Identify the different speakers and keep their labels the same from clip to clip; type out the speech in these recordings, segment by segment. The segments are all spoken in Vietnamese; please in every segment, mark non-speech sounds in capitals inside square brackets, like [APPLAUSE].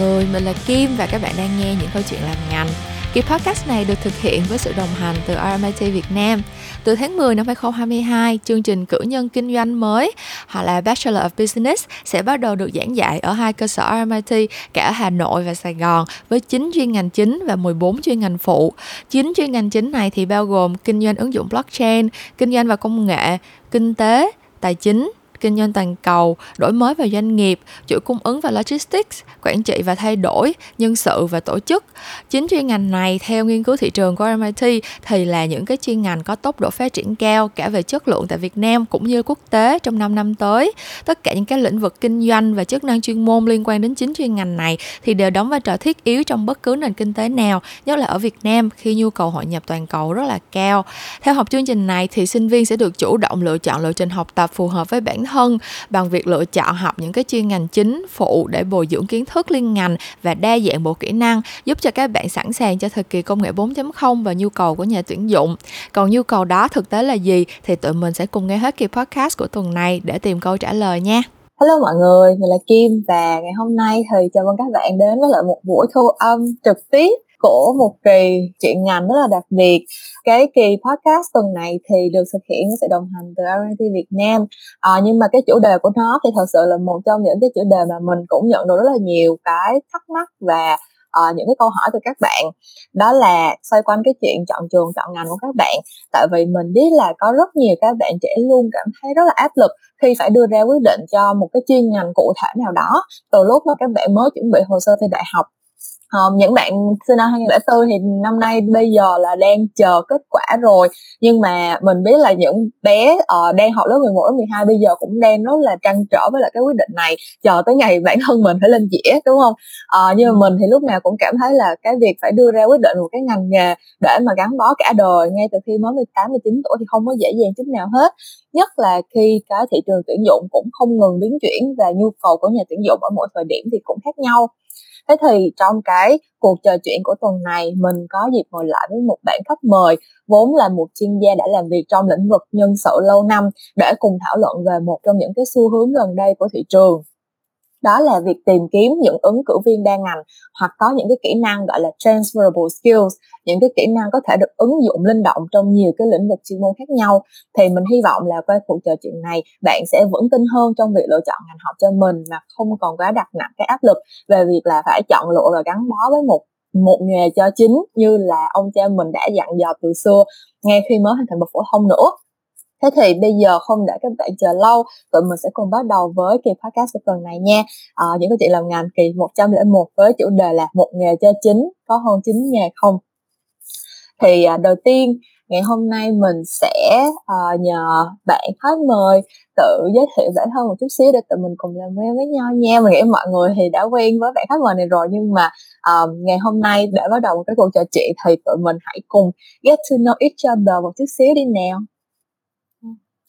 Speaker 1: người, mình là Kim và các bạn đang nghe những câu chuyện làm ngành. Kỳ podcast này được thực hiện với sự đồng hành từ RMIT Việt Nam. Từ tháng 10 năm 2022, chương trình cử nhân kinh doanh mới hoặc là Bachelor of Business sẽ bắt đầu được giảng dạy ở hai cơ sở RMIT cả Hà Nội và Sài Gòn với 9 chuyên ngành chính và 14 chuyên ngành phụ. 9 chuyên ngành chính này thì bao gồm kinh doanh ứng dụng blockchain, kinh doanh và công nghệ, kinh tế, tài chính, kinh doanh toàn cầu, đổi mới và doanh nghiệp, chuỗi cung ứng và logistics, quản trị và thay đổi, nhân sự và tổ chức. Chính chuyên ngành này theo nghiên cứu thị trường của MIT thì là những cái chuyên ngành có tốc độ phát triển cao cả về chất lượng tại Việt Nam cũng như quốc tế trong 5 năm tới. Tất cả những cái lĩnh vực kinh doanh và chức năng chuyên môn liên quan đến chính chuyên ngành này thì đều đóng vai trò thiết yếu trong bất cứ nền kinh tế nào, nhất là ở Việt Nam khi nhu cầu hội nhập toàn cầu rất là cao. Theo học chương trình này thì sinh viên sẽ được chủ động lựa chọn lộ trình học tập phù hợp với bản thân bằng việc lựa chọn học những cái chuyên ngành chính phụ để bồi dưỡng kiến thức liên ngành và đa dạng bộ kỹ năng giúp cho các bạn sẵn sàng cho thời kỳ công nghệ 4.0 và nhu cầu của nhà tuyển dụng. Còn nhu cầu đó thực tế là gì thì tụi mình sẽ cùng nghe hết kỳ podcast của tuần này để tìm câu trả lời nha.
Speaker 2: Hello mọi người, mình là Kim và ngày hôm nay thì chào mừng các bạn đến với lại một buổi thu âm trực tiếp của một kỳ chuyện ngành rất là đặc biệt. Cái kỳ podcast tuần này thì được thực hiện với sự đồng hành từ RNT Việt Nam. À, nhưng mà cái chủ đề của nó thì thật sự là một trong những cái chủ đề mà mình cũng nhận được rất là nhiều cái thắc mắc và uh, những cái câu hỏi từ các bạn. Đó là xoay quanh cái chuyện chọn trường chọn ngành của các bạn. Tại vì mình biết là có rất nhiều các bạn trẻ luôn cảm thấy rất là áp lực khi phải đưa ra quyết định cho một cái chuyên ngành cụ thể nào đó. Từ lúc mà các bạn mới chuẩn bị hồ sơ thi đại học um, những bạn sinh năm 2004 thì năm nay bây giờ là đang chờ kết quả rồi. Nhưng mà mình biết là những bé uh, đang học lớp 11 lớp 12 bây giờ cũng đang rất là trăn trở với lại cái quyết định này. Chờ tới ngày bản thân mình phải lên dĩa đúng không? Uh, nhưng mà mình thì lúc nào cũng cảm thấy là cái việc phải đưa ra quyết định một cái ngành nghề để mà gắn bó cả đời ngay từ khi mới 18 19 tuổi thì không có dễ dàng chút nào hết. Nhất là khi cái thị trường tuyển dụng cũng không ngừng biến chuyển và nhu cầu của nhà tuyển dụng ở mỗi thời điểm thì cũng khác nhau thế thì trong cái cuộc trò chuyện của tuần này, mình có dịp ngồi lại với một bạn khách mời, vốn là một chuyên gia đã làm việc trong lĩnh vực nhân sự lâu năm, để cùng thảo luận về một trong những cái xu hướng gần đây của thị trường đó là việc tìm kiếm những ứng cử viên đa ngành hoặc có những cái kỹ năng gọi là transferable skills, những cái kỹ năng có thể được ứng dụng linh động trong nhiều cái lĩnh vực chuyên môn khác nhau. Thì mình hy vọng là qua cuộc trò chuyện này, bạn sẽ vững tin hơn trong việc lựa chọn ngành học cho mình mà không còn quá đặt nặng cái áp lực về việc là phải chọn lựa và gắn bó với một một nghề cho chính như là ông cha mình đã dặn dò từ xưa, ngay khi mới hoàn thành bậc phổ thông nữa. Thế thì bây giờ không để các bạn chờ lâu, tụi mình sẽ cùng bắt đầu với kỳ podcast của tuần này nha. À, những câu chuyện làm ngành kỳ 101 với chủ đề là một nghề cho chính, có hơn chính nghề không. Thì à, đầu tiên ngày hôm nay mình sẽ uh, nhờ bạn khách mời tự giới thiệu bản thân một chút xíu để tụi mình cùng làm quen với nhau nha mình nghĩ mọi người thì đã quen với bạn khách mời này rồi nhưng mà uh, ngày hôm nay để bắt đầu một cái cuộc trò chuyện thì tụi mình hãy cùng get to know each other một chút xíu đi nào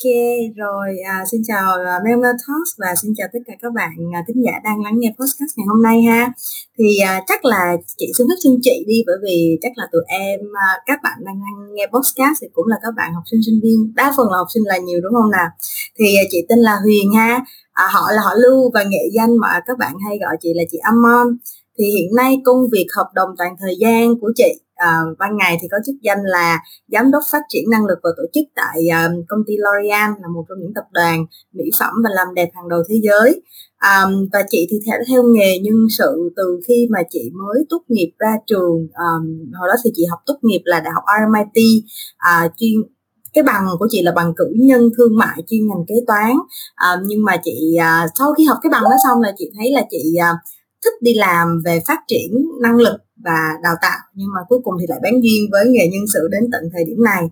Speaker 3: Ok, rồi à, xin chào à, uh, Mel Mel Talks và xin chào tất cả các bạn uh, thính giả đang lắng nghe podcast ngày hôm nay ha. Thì uh, chắc là chị xin phép xin chị đi bởi vì chắc là tụi em uh, các bạn đang nghe podcast thì cũng là các bạn học sinh sinh viên, đa phần là học sinh là nhiều đúng không nào? Thì uh, chị tên là Huyền ha, à, họ là họ Lưu và nghệ danh mà các bạn hay gọi chị là chị Amon. Thì hiện nay công việc hợp đồng toàn thời gian của chị uh, ban ngày thì có chức danh là giám đốc phát triển năng lực và tổ chức tại à, công ty L'Oreal là một trong những tập đoàn mỹ phẩm và làm đẹp hàng đầu thế giới. Um, và chị thì theo, theo nghề nhân sự từ khi mà chị mới tốt nghiệp ra trường um, hồi đó thì chị học tốt nghiệp là đại học RMIT uh, chuyên cái bằng của chị là bằng cử nhân thương mại chuyên ngành kế toán. À, nhưng mà chị à, sau khi học cái bằng đó xong là chị thấy là chị à, thích đi làm về phát triển năng lực và đào tạo nhưng mà cuối cùng thì lại bán duyên với nghề nhân sự đến tận thời điểm này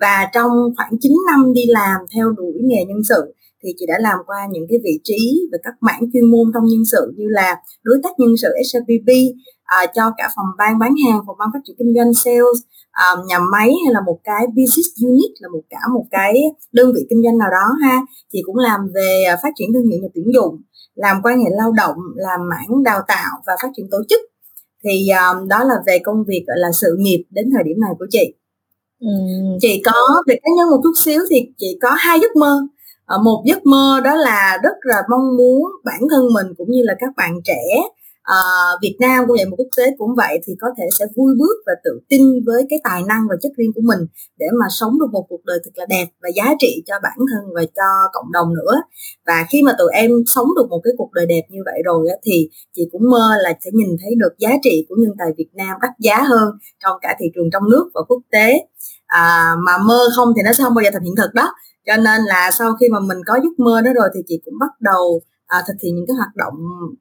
Speaker 3: và trong khoảng 9 năm đi làm theo đuổi nghề nhân sự thì chị đã làm qua những cái vị trí về các mảng chuyên môn trong nhân sự như là đối tác nhân sự SLPP à, cho cả phòng ban bán hàng, phòng ban phát triển kinh doanh sales, à, nhà máy hay là một cái business unit là một cả một cái đơn vị kinh doanh nào đó ha. Chị cũng làm về à, phát triển thương hiệu nhà tuyển dụng, làm quan hệ lao động, làm mảng đào tạo và phát triển tổ chức. Thì um, đó là về công việc gọi là sự nghiệp đến thời điểm này của chị. Ừ. chị có về cá nhân một chút xíu thì chị có hai giấc mơ. Uh, một giấc mơ đó là rất là mong muốn bản thân mình cũng như là các bạn trẻ à, Việt Nam cũng vậy một quốc tế cũng vậy thì có thể sẽ vui bước và tự tin với cái tài năng và chất riêng của mình để mà sống được một cuộc đời thật là đẹp và giá trị cho bản thân và cho cộng đồng nữa. Và khi mà tụi em sống được một cái cuộc đời đẹp như vậy rồi á, thì chị cũng mơ là sẽ nhìn thấy được giá trị của nhân tài Việt Nam đắt giá hơn trong cả thị trường trong nước và quốc tế. À, mà mơ không thì nó sẽ không bao giờ thành hiện thực đó. Cho nên là sau khi mà mình có giấc mơ đó rồi thì chị cũng bắt đầu à, thực hiện những cái hoạt động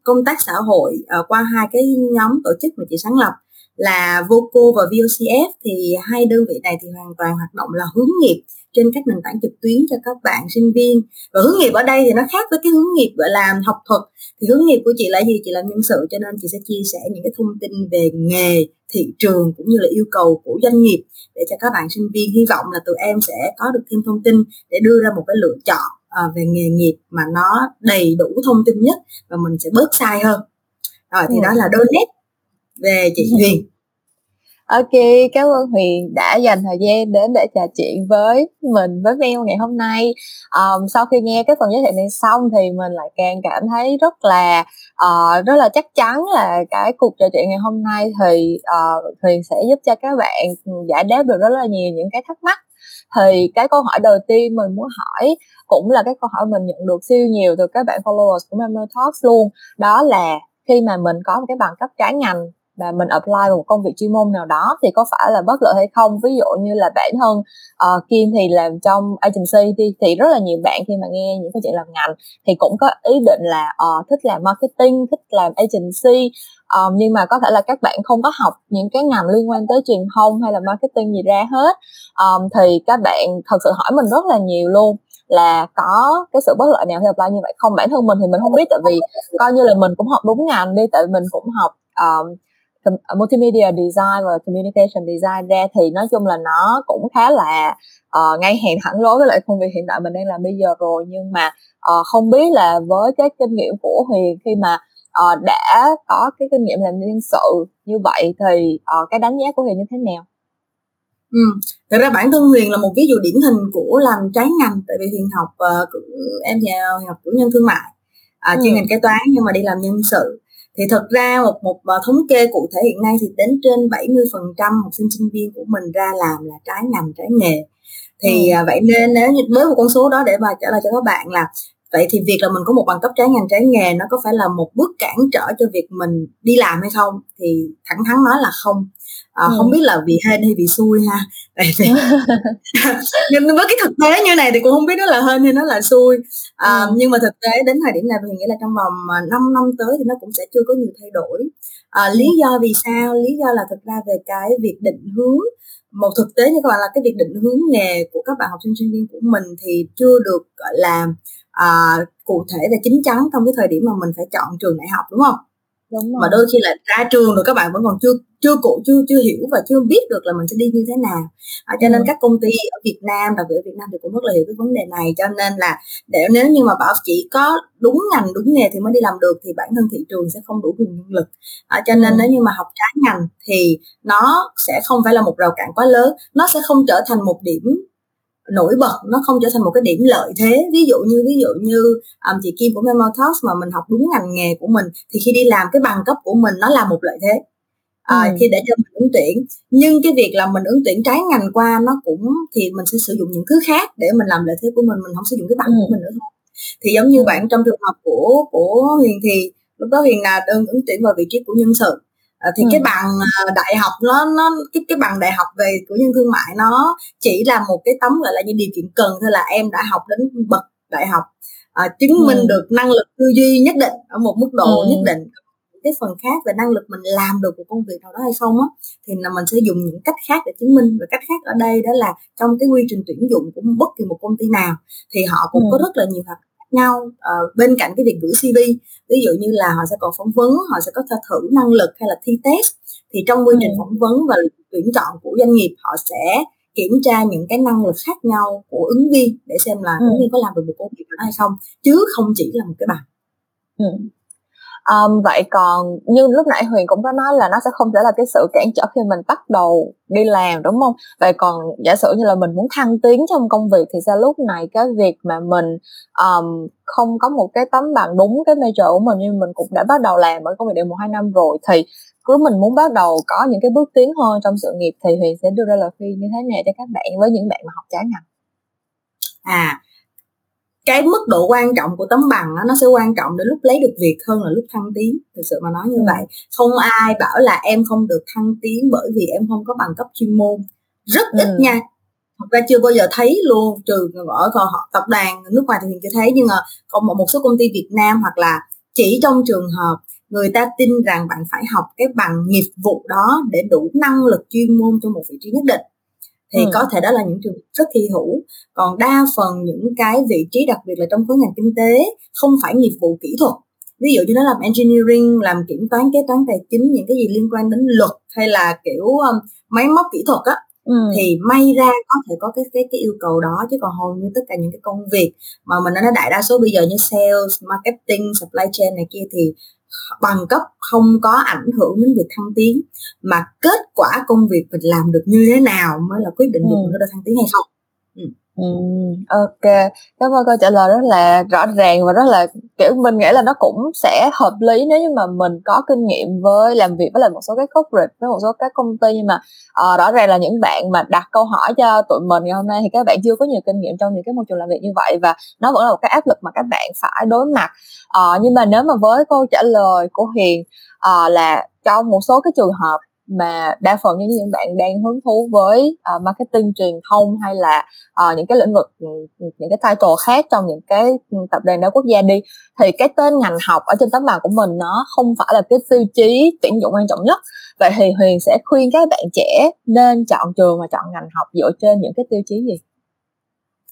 Speaker 3: công tác xã hội à, qua hai cái nhóm tổ chức mà chị sáng lập là Voco và VOCF thì hai đơn vị này thì hoàn toàn hoạt động là hướng nghiệp trên các nền tảng trực tuyến cho các bạn sinh viên. Và hướng nghiệp ở đây thì nó khác với cái hướng nghiệp gọi là học thuật. Thì hướng nghiệp của chị là gì? Chị làm nhân sự cho nên chị sẽ chia sẻ những cái thông tin về nghề thị trường cũng như là yêu cầu của doanh nghiệp để cho các bạn sinh viên hy vọng là tụi em sẽ có được thêm thông tin để đưa ra một cái lựa chọn uh, về nghề nghiệp mà nó đầy đủ thông tin nhất và mình sẽ bớt sai hơn rồi thì ừ. đó là đôi nét về chị Huyền
Speaker 2: Ok, cảm ơn Huyền đã dành thời gian đến để trò chuyện với mình với Mel ngày hôm nay. Um, sau khi nghe cái phần giới thiệu này xong thì mình lại càng cảm thấy rất là uh, rất là chắc chắn là cái cuộc trò chuyện ngày hôm nay thì uh, Huyền sẽ giúp cho các bạn giải đáp được rất là nhiều những cái thắc mắc. Thì cái câu hỏi đầu tiên mình muốn hỏi cũng là cái câu hỏi mình nhận được siêu nhiều từ các bạn followers của Memo Talks luôn. Đó là khi mà mình có một cái bằng cấp trái ngành và mình apply một công việc chuyên môn nào đó thì có phải là bất lợi hay không ví dụ như là bản thân uh, Kim thì làm trong agency thì, thì rất là nhiều bạn khi mà nghe những câu chuyện làm ngành thì cũng có ý định là uh, thích làm marketing thích làm agency um, nhưng mà có thể là các bạn không có học những cái ngành liên quan tới truyền thông hay là marketing gì ra hết. Um, thì các bạn thật sự hỏi mình rất là nhiều luôn là có cái sự bất lợi nào khi apply như vậy không? Bản thân mình thì mình không biết tại vì coi như là mình cũng học đúng ngành đi tại vì mình cũng học um, multimedia design và communication design ra thì nói chung là nó cũng khá là uh, ngay hàng thẳng lối với lại công việc hiện tại mình đang làm bây giờ rồi. Nhưng mà uh, không biết là với cái kinh nghiệm của Huyền khi mà uh, đã có cái kinh nghiệm làm nhân sự như vậy thì uh, cái đánh giá của Huyền như thế nào?
Speaker 3: Ừ. Thật ra bản thân Huyền là một ví dụ điển hình của làm trái ngành tại vì Huyền học uh, em thì học cử nhân thương mại chuyên ừ. ngành kế toán nhưng mà đi làm nhân sự thì thật ra một một thống kê cụ thể hiện nay thì đến trên 70% học sinh sinh viên của mình ra làm là trái ngành trái nghề thì ừ. uh, vậy nên nếu như với một con số đó để mà trả lời cho các bạn là vậy thì việc là mình có một bằng cấp trái ngành trái nghề nó có phải là một bước cản trở cho việc mình đi làm hay không? Thì thẳng thắn nói là không. À, ừ. không biết là vì hên hay vì xui ha. [LAUGHS] Tại vì [LAUGHS] nhưng với cái thực tế như này thì cũng không biết nó là hên hay nó là xui. À, ừ. nhưng mà thực tế đến thời điểm này mình nghĩ là trong vòng 5 à, năm tới thì nó cũng sẽ chưa có nhiều thay đổi. À, lý do vì sao? Lý do là thực ra về cái việc định hướng một thực tế như các bạn là cái việc định hướng nghề của các bạn học sinh sinh viên của mình thì chưa được gọi là à, cụ thể và chính chắn trong cái thời điểm mà mình phải chọn trường đại học đúng không? Đúng rồi. mà đôi khi là ra trường rồi các bạn vẫn còn chưa chưa cụ chưa chưa hiểu và chưa biết được là mình sẽ đi như thế nào. À, cho nên các công ty ở Việt Nam và ở Việt Nam thì cũng rất là hiểu cái vấn đề này. Cho nên là để nếu như mà bảo chỉ có đúng ngành đúng nghề thì mới đi làm được thì bản thân thị trường sẽ không đủ nguồn nhân lực. À, cho nên ừ. nếu như mà học trái ngành thì nó sẽ không phải là một rào cản quá lớn. Nó sẽ không trở thành một điểm nổi bật nó không trở thành một cái điểm lợi thế ví dụ như ví dụ như um, chị Kim của Memo Talks mà mình học đúng ngành nghề của mình thì khi đi làm cái bằng cấp của mình nó là một lợi thế à, ừ. khi để cho mình ứng tuyển nhưng cái việc là mình ứng tuyển trái ngành qua nó cũng thì mình sẽ sử dụng những thứ khác để mình làm lợi thế của mình mình không sử dụng cái bằng ừ. của mình nữa thôi thì giống như ừ. bạn trong trường hợp của của Huyền thì lúc đó Huyền là đơn ứng tuyển vào vị trí của nhân sự thì ừ. cái bằng ờ, đại học nó nó cái cái bằng đại học về của nhân thương mại nó chỉ là một cái tấm gọi là như điều kiện cần thôi là em đã học đến bậc đại học à, chứng ừ. minh được năng lực tư duy nhất định ở một mức độ ừ. nhất định cái phần khác về năng lực mình làm được một công việc nào đó hay không á thì là mình sẽ dùng những cách khác để chứng minh và cách khác ở đây đó là trong cái quy trình tuyển dụng của bất kỳ một công ty nào thì họ cũng ừ. có rất là nhiều hoạt nhau uh, bên cạnh cái việc gửi CV ví dụ như là họ sẽ còn phỏng vấn họ sẽ có thể thử năng lực hay là thi test thì trong quy trình ừ. phỏng vấn và tuyển chọn của doanh nghiệp họ sẽ kiểm tra những cái năng lực khác nhau của ứng viên để xem là ừ. ứng viên có làm được một công việc đó hay không chứ không chỉ là một cái bằng
Speaker 2: ừ um, vậy còn như lúc nãy huyền cũng có nói là nó sẽ không thể là cái sự cản trở khi mình bắt đầu đi làm đúng không? Vậy còn giả sử như là mình muốn thăng tiến trong công việc thì sao lúc này cái việc mà mình um, không có một cái tấm bằng đúng cái major của mình nhưng mình cũng đã bắt đầu làm ở công việc được một hai năm rồi thì nếu mình muốn bắt đầu có những cái bước tiến hơn trong sự nghiệp thì huyền sẽ đưa ra lời khuyên như thế nào cho các bạn với những bạn mà học trái ngành?
Speaker 3: À cái mức độ quan trọng của tấm bằng đó, nó sẽ quan trọng đến lúc lấy được việc hơn là lúc thăng tiến thực sự mà nói như ừ. vậy không ai bảo là em không được thăng tiến bởi vì em không có bằng cấp chuyên môn rất ít ừ. nha thật ra chưa bao giờ thấy luôn trừ ở họ tập đoàn nước ngoài thì mình chưa thấy nhưng mà còn một số công ty Việt Nam hoặc là chỉ trong trường hợp người ta tin rằng bạn phải học cái bằng nghiệp vụ đó để đủ năng lực chuyên môn cho một vị trí nhất định thì ừ. có thể đó là những trường rất hy hữu còn đa phần những cái vị trí đặc biệt là trong khối ngành kinh tế không phải nghiệp vụ kỹ thuật ví dụ như nó làm engineering làm kiểm toán kế toán tài chính những cái gì liên quan đến luật hay là kiểu um, máy móc kỹ thuật á ừ. thì may ra có thể có cái cái cái yêu cầu đó chứ còn hầu như tất cả những cái công việc mà mình nói đại đa số bây giờ như sales marketing supply chain này kia thì bằng cấp không có ảnh hưởng đến việc thăng tiến mà kết quả công việc mình làm được như thế nào mới là quyết định ừ. việc mình có được thăng tiến hay không
Speaker 2: ừ. Ừ, ok. Cảm ơn câu trả lời rất là rõ ràng và rất là kiểu mình nghĩ là nó cũng sẽ hợp lý nếu như mà mình có kinh nghiệm với làm việc với lại một số cái corporate với một số các công ty. Nhưng mà uh, rõ ràng là những bạn mà đặt câu hỏi cho tụi mình ngày hôm nay thì các bạn chưa có nhiều kinh nghiệm trong những cái môi trường làm việc như vậy và nó vẫn là một cái áp lực mà các bạn phải đối mặt. Uh, nhưng mà nếu mà với câu trả lời của Hiền uh, là trong một số cái trường hợp mà đa phần như những bạn đang hứng thú với uh, marketing truyền thông hay là uh, những cái lĩnh vực ừ, những cái title khác trong những cái tập đoàn đa quốc gia đi thì cái tên ngành học ở trên tấm bằng của mình nó không phải là cái tiêu chí tuyển dụng quan trọng nhất. Vậy thì huyền sẽ khuyên các bạn trẻ nên chọn trường và chọn ngành học dựa trên những cái tiêu chí gì?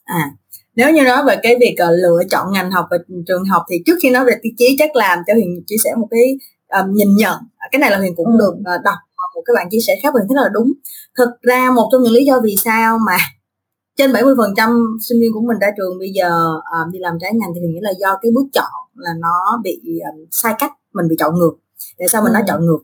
Speaker 3: À nếu như nói về cái việc uh, lựa chọn ngành học và trường học thì trước khi nói về tiêu chí chắc làm cho huyền chia sẻ một cái um, nhìn nhận. Cái này là huyền cũng ừ. được uh, đọc một cái bạn chia sẻ khác mình thấy là đúng. Thực ra một trong những lý do vì sao mà trên 70% sinh viên của mình ra trường bây giờ um, đi làm trái ngành thì mình nghĩ là do cái bước chọn là nó bị um, sai cách mình bị chọn ngược. Tại sao mình ừ. nói chọn ngược?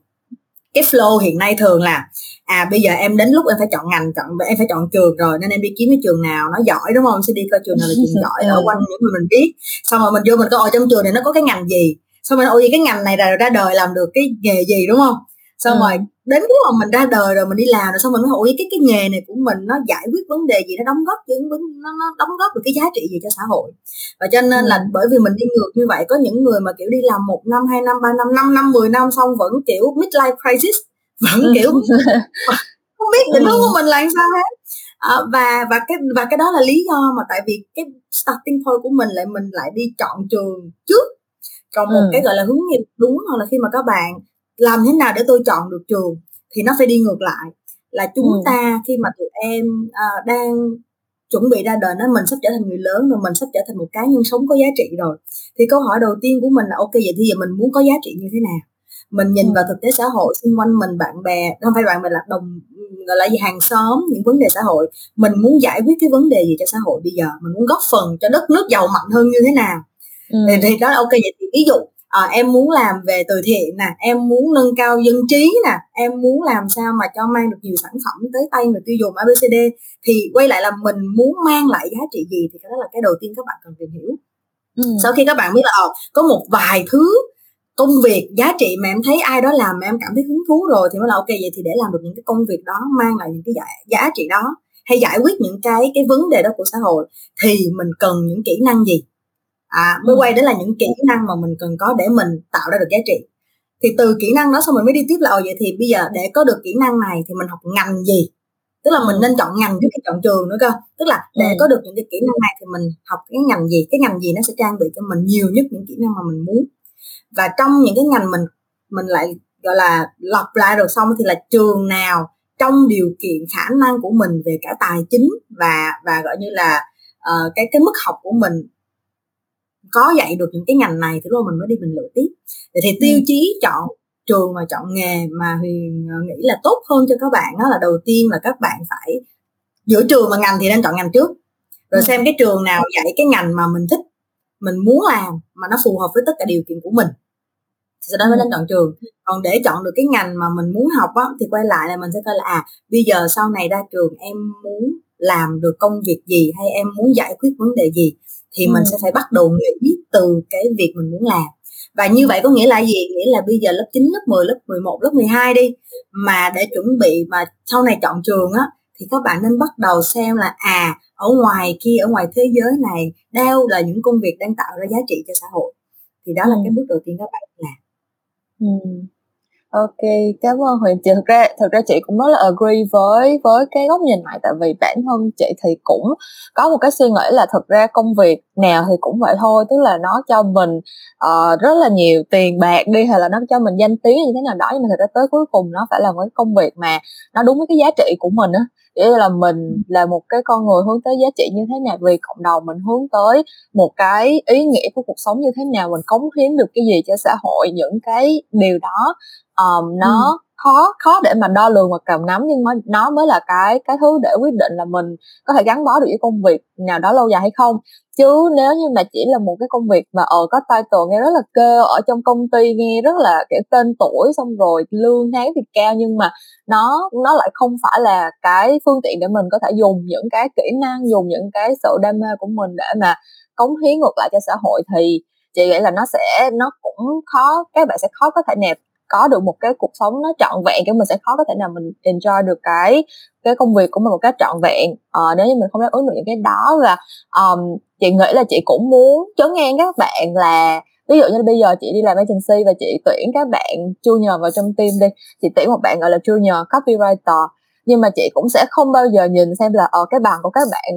Speaker 3: Cái flow hiện nay thường là à bây giờ em đến lúc em phải chọn ngành chọn em phải chọn trường rồi nên em đi kiếm cái trường nào nó giỏi đúng không? Sẽ đi coi trường nào là trường [LAUGHS] giỏi ở quanh những người mình biết. Xong rồi mình vô mình coi ở trong trường này nó có cái ngành gì? Xong rồi ôi cái ngành này ra ra đời làm được cái nghề gì? Đúng không xong ừ. rồi đến lúc mà mình ra đời rồi mình đi làm rồi xong mình mới hỏi cái cái nghề này của mình nó giải quyết vấn đề gì nó đóng góp những nó, nó đóng góp được cái giá trị gì cho xã hội và cho nên ừ. là bởi vì mình đi ngược như vậy có những người mà kiểu đi làm một năm hai năm ba năm năm năm mười năm xong vẫn kiểu midlife crisis vẫn ừ. kiểu [LAUGHS] không biết định hướng của mình là sao hết à, và và cái và cái đó là lý do mà tại vì cái starting point của mình lại mình lại đi chọn trường trước còn một ừ. cái gọi là hướng nghiệp đúng hoặc là khi mà các bạn làm thế nào để tôi chọn được trường thì nó phải đi ngược lại là chúng ừ. ta khi mà tụi em uh, đang chuẩn bị ra đời nó mình sắp trở thành người lớn rồi mình sắp trở thành một cá nhân sống có giá trị rồi thì câu hỏi đầu tiên của mình là ok vậy thì giờ mình muốn có giá trị như thế nào mình nhìn ừ. vào thực tế xã hội xung quanh mình bạn bè không phải bạn bè là đồng gọi là gì hàng xóm những vấn đề xã hội mình muốn giải quyết cái vấn đề gì cho xã hội bây giờ mình muốn góp phần cho đất nước giàu mạnh hơn như thế nào ừ. thì, thì đó là ok vậy thì ví dụ à, em muốn làm về từ thiện nè em muốn nâng cao dân trí nè em muốn làm sao mà cho mang được nhiều sản phẩm tới tay người tiêu dùng abcd thì quay lại là mình muốn mang lại giá trị gì thì cái đó là cái đầu tiên các bạn cần tìm hiểu. Ừ. sau khi các bạn biết là ờ, có một vài thứ công việc giá trị mà em thấy ai đó làm mà em cảm thấy hứng thú rồi thì mới là ok vậy thì để làm được những cái công việc đó mang lại những cái giá, giá trị đó hay giải quyết những cái cái vấn đề đó của xã hội thì mình cần những kỹ năng gì à, mới ừ. quay đến là những kỹ năng mà mình cần có để mình tạo ra được giá trị thì từ kỹ năng đó xong mình mới đi tiếp là ồ vậy thì bây giờ để có được kỹ năng này thì mình học ngành gì tức là mình nên chọn ngành trước khi chọn trường nữa cơ tức là để ừ. có được những cái kỹ năng này thì mình học cái ngành gì cái ngành gì nó sẽ trang bị cho mình nhiều nhất những kỹ năng mà mình muốn và trong những cái ngành mình mình lại gọi là lọc lại rồi xong thì là trường nào trong điều kiện khả năng của mình về cả tài chính và và gọi như là uh, cái cái mức học của mình có dạy được những cái ngành này thì lúc mình mới đi mình lựa tiếp. Thì, thì tiêu ừ. chí chọn trường và chọn nghề mà huyền ờ, nghĩ là tốt hơn cho các bạn đó là đầu tiên là các bạn phải giữa trường và ngành thì nên chọn ngành trước. Rồi ừ. xem cái trường nào dạy cái ngành mà mình thích mình muốn làm mà nó phù hợp với tất cả điều kiện của mình sau đó mới lên chọn trường. Còn để chọn được cái ngành mà mình muốn học á thì quay lại là mình sẽ coi là à bây giờ sau này ra trường em muốn làm được công việc gì hay em muốn giải quyết vấn đề gì thì ừ. mình sẽ phải bắt đầu nghĩ từ cái việc mình muốn làm. Và như vậy có nghĩa là gì? Nghĩa là bây giờ lớp 9, lớp 10, lớp 11, lớp 12 đi mà để chuẩn bị mà sau này chọn trường á thì các bạn nên bắt đầu xem là à ở ngoài kia ở ngoài thế giới này đâu là những công việc đang tạo ra giá trị cho xã hội. Thì đó là cái bước đầu tiên các bạn làm.
Speaker 2: Ừ. Ok, cảm ơn Huyền chị. Thực ra thực ra chị cũng rất là agree với với cái góc nhìn này. Tại vì bản thân chị thì cũng có một cái suy nghĩ là thực ra công việc nào thì cũng vậy thôi, tức là nó cho mình uh, rất là nhiều tiền bạc đi hay là nó cho mình danh tiếng như thế nào đó. Nhưng mà thực ra tới cuối cùng nó phải là một cái công việc mà nó đúng với cái giá trị của mình á. Nghĩa là mình là một cái con người hướng tới giá trị như thế nào vì cộng đồng mình hướng tới một cái ý nghĩa của cuộc sống như thế nào mình cống hiến được cái gì cho xã hội những cái điều đó um, nó ừ. khó khó để mà đo lường và cầm nắm nhưng mà nó mới là cái cái thứ để quyết định là mình có thể gắn bó được với công việc nào đó lâu dài hay không chứ nếu như mà chỉ là một cái công việc mà ờ có title nghe rất là kêu ở trong công ty nghe rất là kiểu tên tuổi xong rồi lương tháng thì cao nhưng mà nó nó lại không phải là cái phương tiện để mình có thể dùng những cái kỹ năng dùng những cái sự đam mê của mình để mà cống hiến ngược lại cho xã hội thì chị nghĩ là nó sẽ nó cũng khó các bạn sẽ khó có thể nẹp có được một cái cuộc sống nó trọn vẹn kiểu mình sẽ khó có thể nào mình enjoy được cái cái công việc của mình một cách trọn vẹn. Uh, nếu như mình không đáp ứng được những cái đó và um, chị nghĩ là chị cũng muốn chấn ngang các bạn là ví dụ như bây giờ chị đi làm agency và chị tuyển các bạn junior vào trong team đi chị tuyển một bạn gọi là junior copywriter nhưng mà chị cũng sẽ không bao giờ nhìn xem là ở ờ, cái bằng của các bạn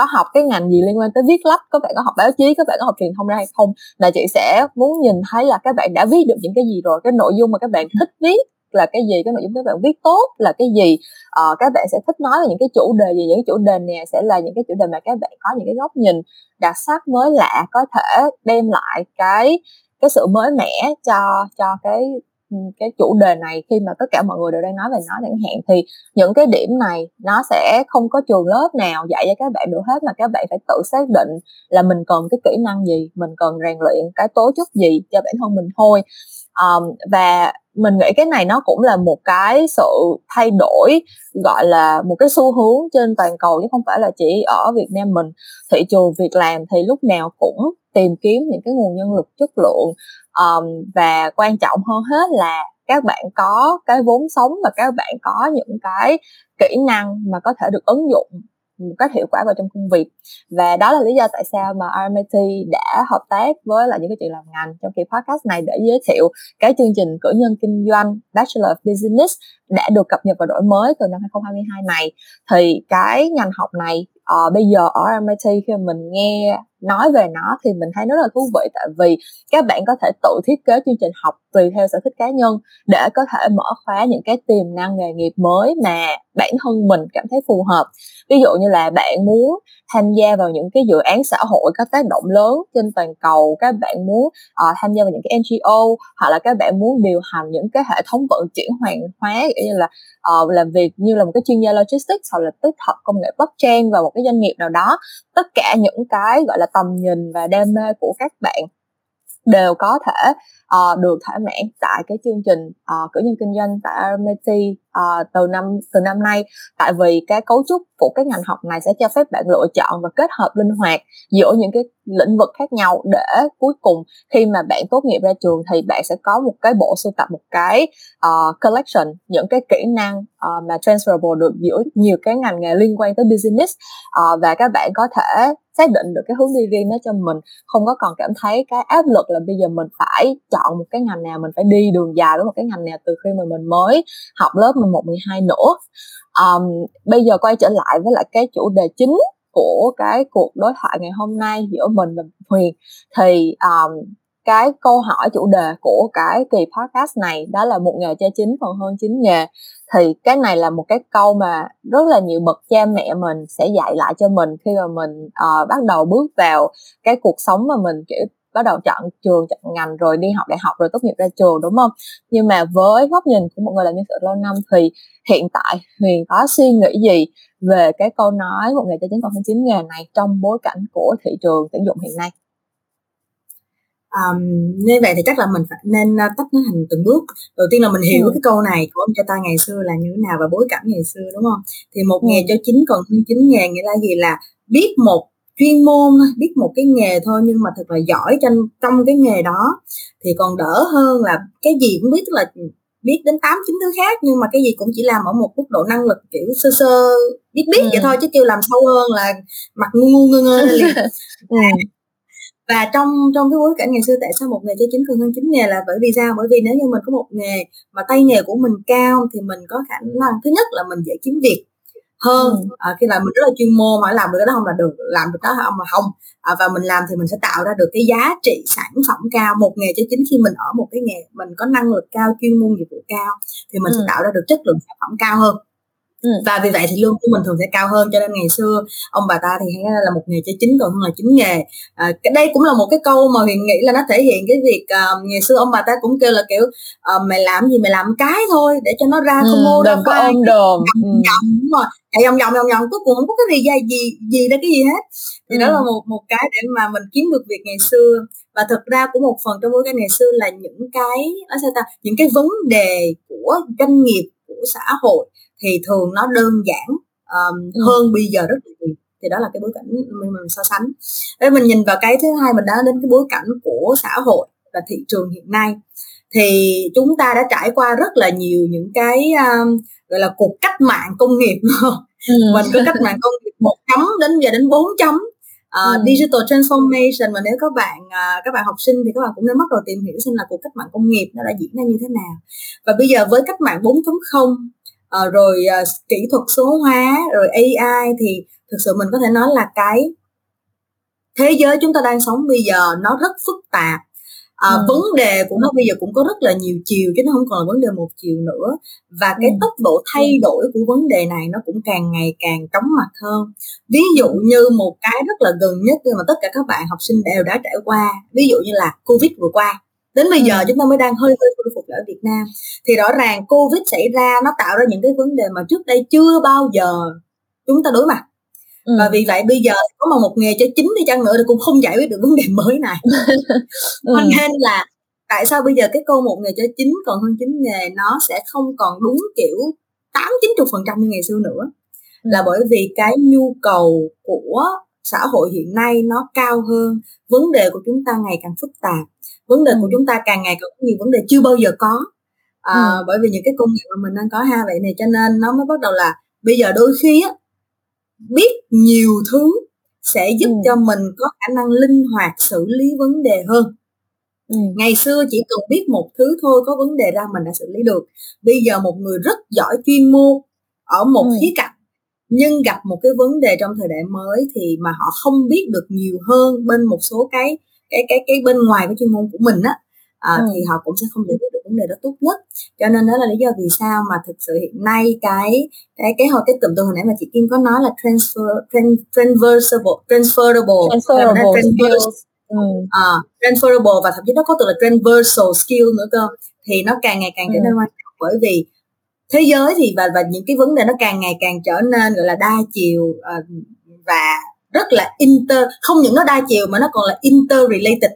Speaker 2: có học cái ngành gì liên quan tới viết lách các bạn có học báo chí các bạn có học truyền thông ra hay không là chị sẽ muốn nhìn thấy là các bạn đã viết được những cái gì rồi cái nội dung mà các bạn thích viết là cái gì cái nội dung các bạn viết tốt là cái gì. Uh, các bạn sẽ thích nói về những cái chủ đề gì những chủ đề này sẽ là những cái chủ đề mà các bạn có những cái góc nhìn đặc sắc mới lạ có thể đem lại cái cái sự mới mẻ cho cho cái cái chủ đề này khi mà tất cả mọi người đều đang nói về nó chẳng hạn thì những cái điểm này nó sẽ không có trường lớp nào dạy cho các bạn được hết mà các bạn phải tự xác định là mình cần cái kỹ năng gì mình cần rèn luyện cái tố chất gì cho bản thân mình thôi. Um, và mình nghĩ cái này nó cũng là một cái sự thay đổi gọi là một cái xu hướng trên toàn cầu chứ không phải là chỉ ở Việt Nam mình. Thị trường việc làm thì lúc nào cũng tìm kiếm những cái nguồn nhân lực chất lượng um, và quan trọng hơn hết là các bạn có cái vốn sống và các bạn có những cái kỹ năng mà có thể được ứng dụng một cách hiệu quả vào trong công việc. Và đó là lý do tại sao mà RMIT đã hợp tác với lại những cái chuyện làm ngành trong kỳ podcast này để giới thiệu cái chương trình cử nhân kinh doanh Bachelor of Business đã được cập nhật và đổi mới từ năm 2022 này. Thì cái ngành học này uh, bây giờ ở MIT khi mà mình nghe nói về nó thì mình thấy nó rất là thú vị tại vì các bạn có thể tự thiết kế chương trình học tùy theo sở thích cá nhân để có thể mở khóa những cái tiềm năng nghề nghiệp mới mà bản thân mình cảm thấy phù hợp. Ví dụ như là bạn muốn tham gia vào những cái dự án xã hội có tác động lớn trên toàn cầu các bạn muốn uh, tham gia vào những cái NGO hoặc là các bạn muốn điều hành những cái hệ thống vận chuyển hoàn hóa kiểu như là uh, làm việc như là một cái chuyên gia logistics hoặc là tích hợp công nghệ blockchain vào một cái doanh nghiệp nào đó. Tất cả những cái gọi là tầm nhìn và đam mê của các bạn đều có thể uh, được thỏa mãn tại cái chương trình uh, cử nhân kinh doanh tại RMIT uh, từ năm từ năm nay tại vì cái cấu trúc của cái ngành học này sẽ cho phép bạn lựa chọn và kết hợp linh hoạt giữa những cái lĩnh vực khác nhau để cuối cùng khi mà bạn tốt nghiệp ra trường thì bạn sẽ có một cái bộ sưu tập một cái uh, collection những cái kỹ năng uh, mà transferable được giữa nhiều cái ngành nghề liên quan tới business. Uh, và các bạn có thể xác định được cái hướng đi riêng đó cho mình. Không có còn cảm thấy cái áp lực là bây giờ mình phải chọn một cái ngành nào mình phải đi đường dài với một cái ngành nào từ khi mà mình mới học lớp 11 12 nữa. Um, bây giờ quay trở lại với lại cái chủ đề chính của cái cuộc đối thoại ngày hôm nay giữa mình và Huyền. Thì um, cái câu hỏi chủ đề của cái kỳ podcast này đó là một nghề cho chính còn hơn chính nghề. Thì cái này là một cái câu mà rất là nhiều bậc cha mẹ mình sẽ dạy lại cho mình khi mà mình uh, bắt đầu bước vào cái cuộc sống mà mình kiểu bắt đầu chọn trường chọn ngành rồi đi học đại học rồi tốt nghiệp ra trường đúng không? Nhưng mà với góc nhìn của một người làm nhân sự lâu năm thì hiện tại huyền có suy nghĩ gì về cái câu nói một nghề cho chính còn hơn chính nghề này trong bối cảnh của thị trường tuyển dụng hiện nay?
Speaker 3: Um, như vậy thì chắc là mình phải nên uh, tách nó thành từng bước. Đầu tiên là mình hiểu ừ. cái câu này của ông cha ta ngày xưa là như thế nào và bối cảnh ngày xưa đúng không? Thì một ừ. nghề cho chính còn hơn chính nghề nghĩa là gì? Là biết một chuyên môn biết một cái nghề thôi nhưng mà thật là giỏi trong trong cái nghề đó thì còn đỡ hơn là cái gì cũng biết tức là biết đến tám chín thứ khác nhưng mà cái gì cũng chỉ làm ở một mức độ năng lực kiểu sơ sơ biết biết ừ. vậy thôi chứ kêu làm sâu hơn là mặt ngu ngu ngơ ngơ liền [LAUGHS] ừ. và trong trong cái bối cảnh ngày xưa tại sao một nghề cho chính còn hơn chính nghề là bởi vì sao bởi vì nếu như mình có một nghề mà tay nghề của mình cao thì mình có khả năng thứ nhất là mình dễ kiếm việc hơn ừ. à, khi là mình rất là chuyên môn mà làm được cái đó không là được làm được đó không là không à, và mình làm thì mình sẽ tạo ra được cái giá trị sản phẩm cao một nghề cho chính khi mình ở một cái nghề mình có năng lực cao chuyên môn nghiệp vụ cao thì mình ừ. sẽ tạo ra được chất lượng sản phẩm cao hơn Ừ. và vì vậy thì lương của mình thường sẽ cao hơn cho nên ngày xưa ông bà ta thì hay là một nghề cho chính còn hơn là chính nghề. À, cái đây cũng là một cái câu mà huyền nghĩ là nó thể hiện cái việc uh, ngày xưa ông bà ta cũng kêu là kiểu uh, mày làm gì mày làm cái thôi để cho nó ra không
Speaker 2: mô đừng có ôm đồm
Speaker 3: vòng đúng rồi. Chạy vòng vòng vòng vòng cuối cùng không có cái gì gì gì, gì ra cái gì hết. Thì ừ. đó là một một cái để mà mình kiếm được việc ngày xưa. Và thực ra của một phần trong bối cảnh ngày xưa là những cái ở sao ta những cái vấn đề của doanh nghiệp của xã hội thì thường nó đơn giản um, ừ. hơn bây giờ rất là nhiều thì đó là cái bối cảnh mình, mình so sánh để mình nhìn vào cái thứ hai mình đã đến cái bối cảnh của xã hội và thị trường hiện nay thì chúng ta đã trải qua rất là nhiều những cái um, gọi là cuộc cách mạng công nghiệp ừ. [LAUGHS] mình có cách mạng công nghiệp một chấm đến giờ đến bốn chấm uh, ừ. digital transformation mà nếu các bạn uh, các bạn học sinh thì các bạn cũng nên bắt đầu tìm hiểu xem là cuộc cách mạng công nghiệp nó đã diễn ra như thế nào và bây giờ với cách mạng 4.0 uh, rồi uh, kỹ thuật số hóa rồi AI thì thực sự mình có thể nói là cái thế giới chúng ta đang sống bây giờ nó rất phức tạp. À, ừ. vấn đề của nó bây giờ cũng có rất là nhiều chiều chứ nó không còn là vấn đề một chiều nữa. Và cái ừ. tốc độ thay đổi của vấn đề này nó cũng càng ngày càng chóng mặt hơn. Ví dụ như một cái rất là gần nhất mà tất cả các bạn học sinh đều đã trải qua ví dụ như là covid vừa qua đến bây giờ chúng ta mới đang hơi hơi khôi phục ở Việt Nam thì rõ ràng Covid xảy ra nó tạo ra những cái vấn đề mà trước đây chưa bao giờ chúng ta đối mặt ừ. và vì vậy bây giờ có mà một nghề cho chính đi chăng nữa thì cũng không giải quyết được vấn đề mới này [LAUGHS] ừ. nên là tại sao bây giờ cái câu một nghề cho chính còn hơn chính nghề nó sẽ không còn đúng kiểu tám chín chục phần trăm như ngày xưa nữa ừ. là bởi vì cái nhu cầu của xã hội hiện nay nó cao hơn vấn đề của chúng ta ngày càng phức tạp vấn đề ừ. của chúng ta càng ngày càng có nhiều vấn đề chưa bao giờ có à, ừ. bởi vì những cái công nghệ mà mình đang có ha vậy này cho nên nó mới bắt đầu là bây giờ đôi khi á biết nhiều thứ sẽ giúp ừ. cho mình có khả năng linh hoạt xử lý vấn đề hơn ừ. ngày xưa chỉ cần biết một thứ thôi có vấn đề ra mình đã xử lý được bây giờ một người rất giỏi chuyên môn ở một ừ. khía cạnh nhưng gặp một cái vấn đề trong thời đại mới thì mà họ không biết được nhiều hơn bên một số cái cái cái cái bên ngoài cái chuyên môn của mình á à, ừ. thì họ cũng sẽ không giải quyết được vấn đề đó tốt nhất cho nên đó là lý do vì sao mà thực sự hiện nay cái cái cái hồi cái cụm từ hồi nãy mà chị Kim có nói là transfer trans, transferable transferable transferable skills ừ. à, transferable và thậm chí nó có từ là transversal skill nữa cơ thì nó càng ngày càng trở nên ừ. quan trọng bởi vì thế giới thì và và những cái vấn đề nó càng ngày càng trở nên gọi là đa chiều uh, và rất là inter không những nó đa chiều mà nó còn là interrelated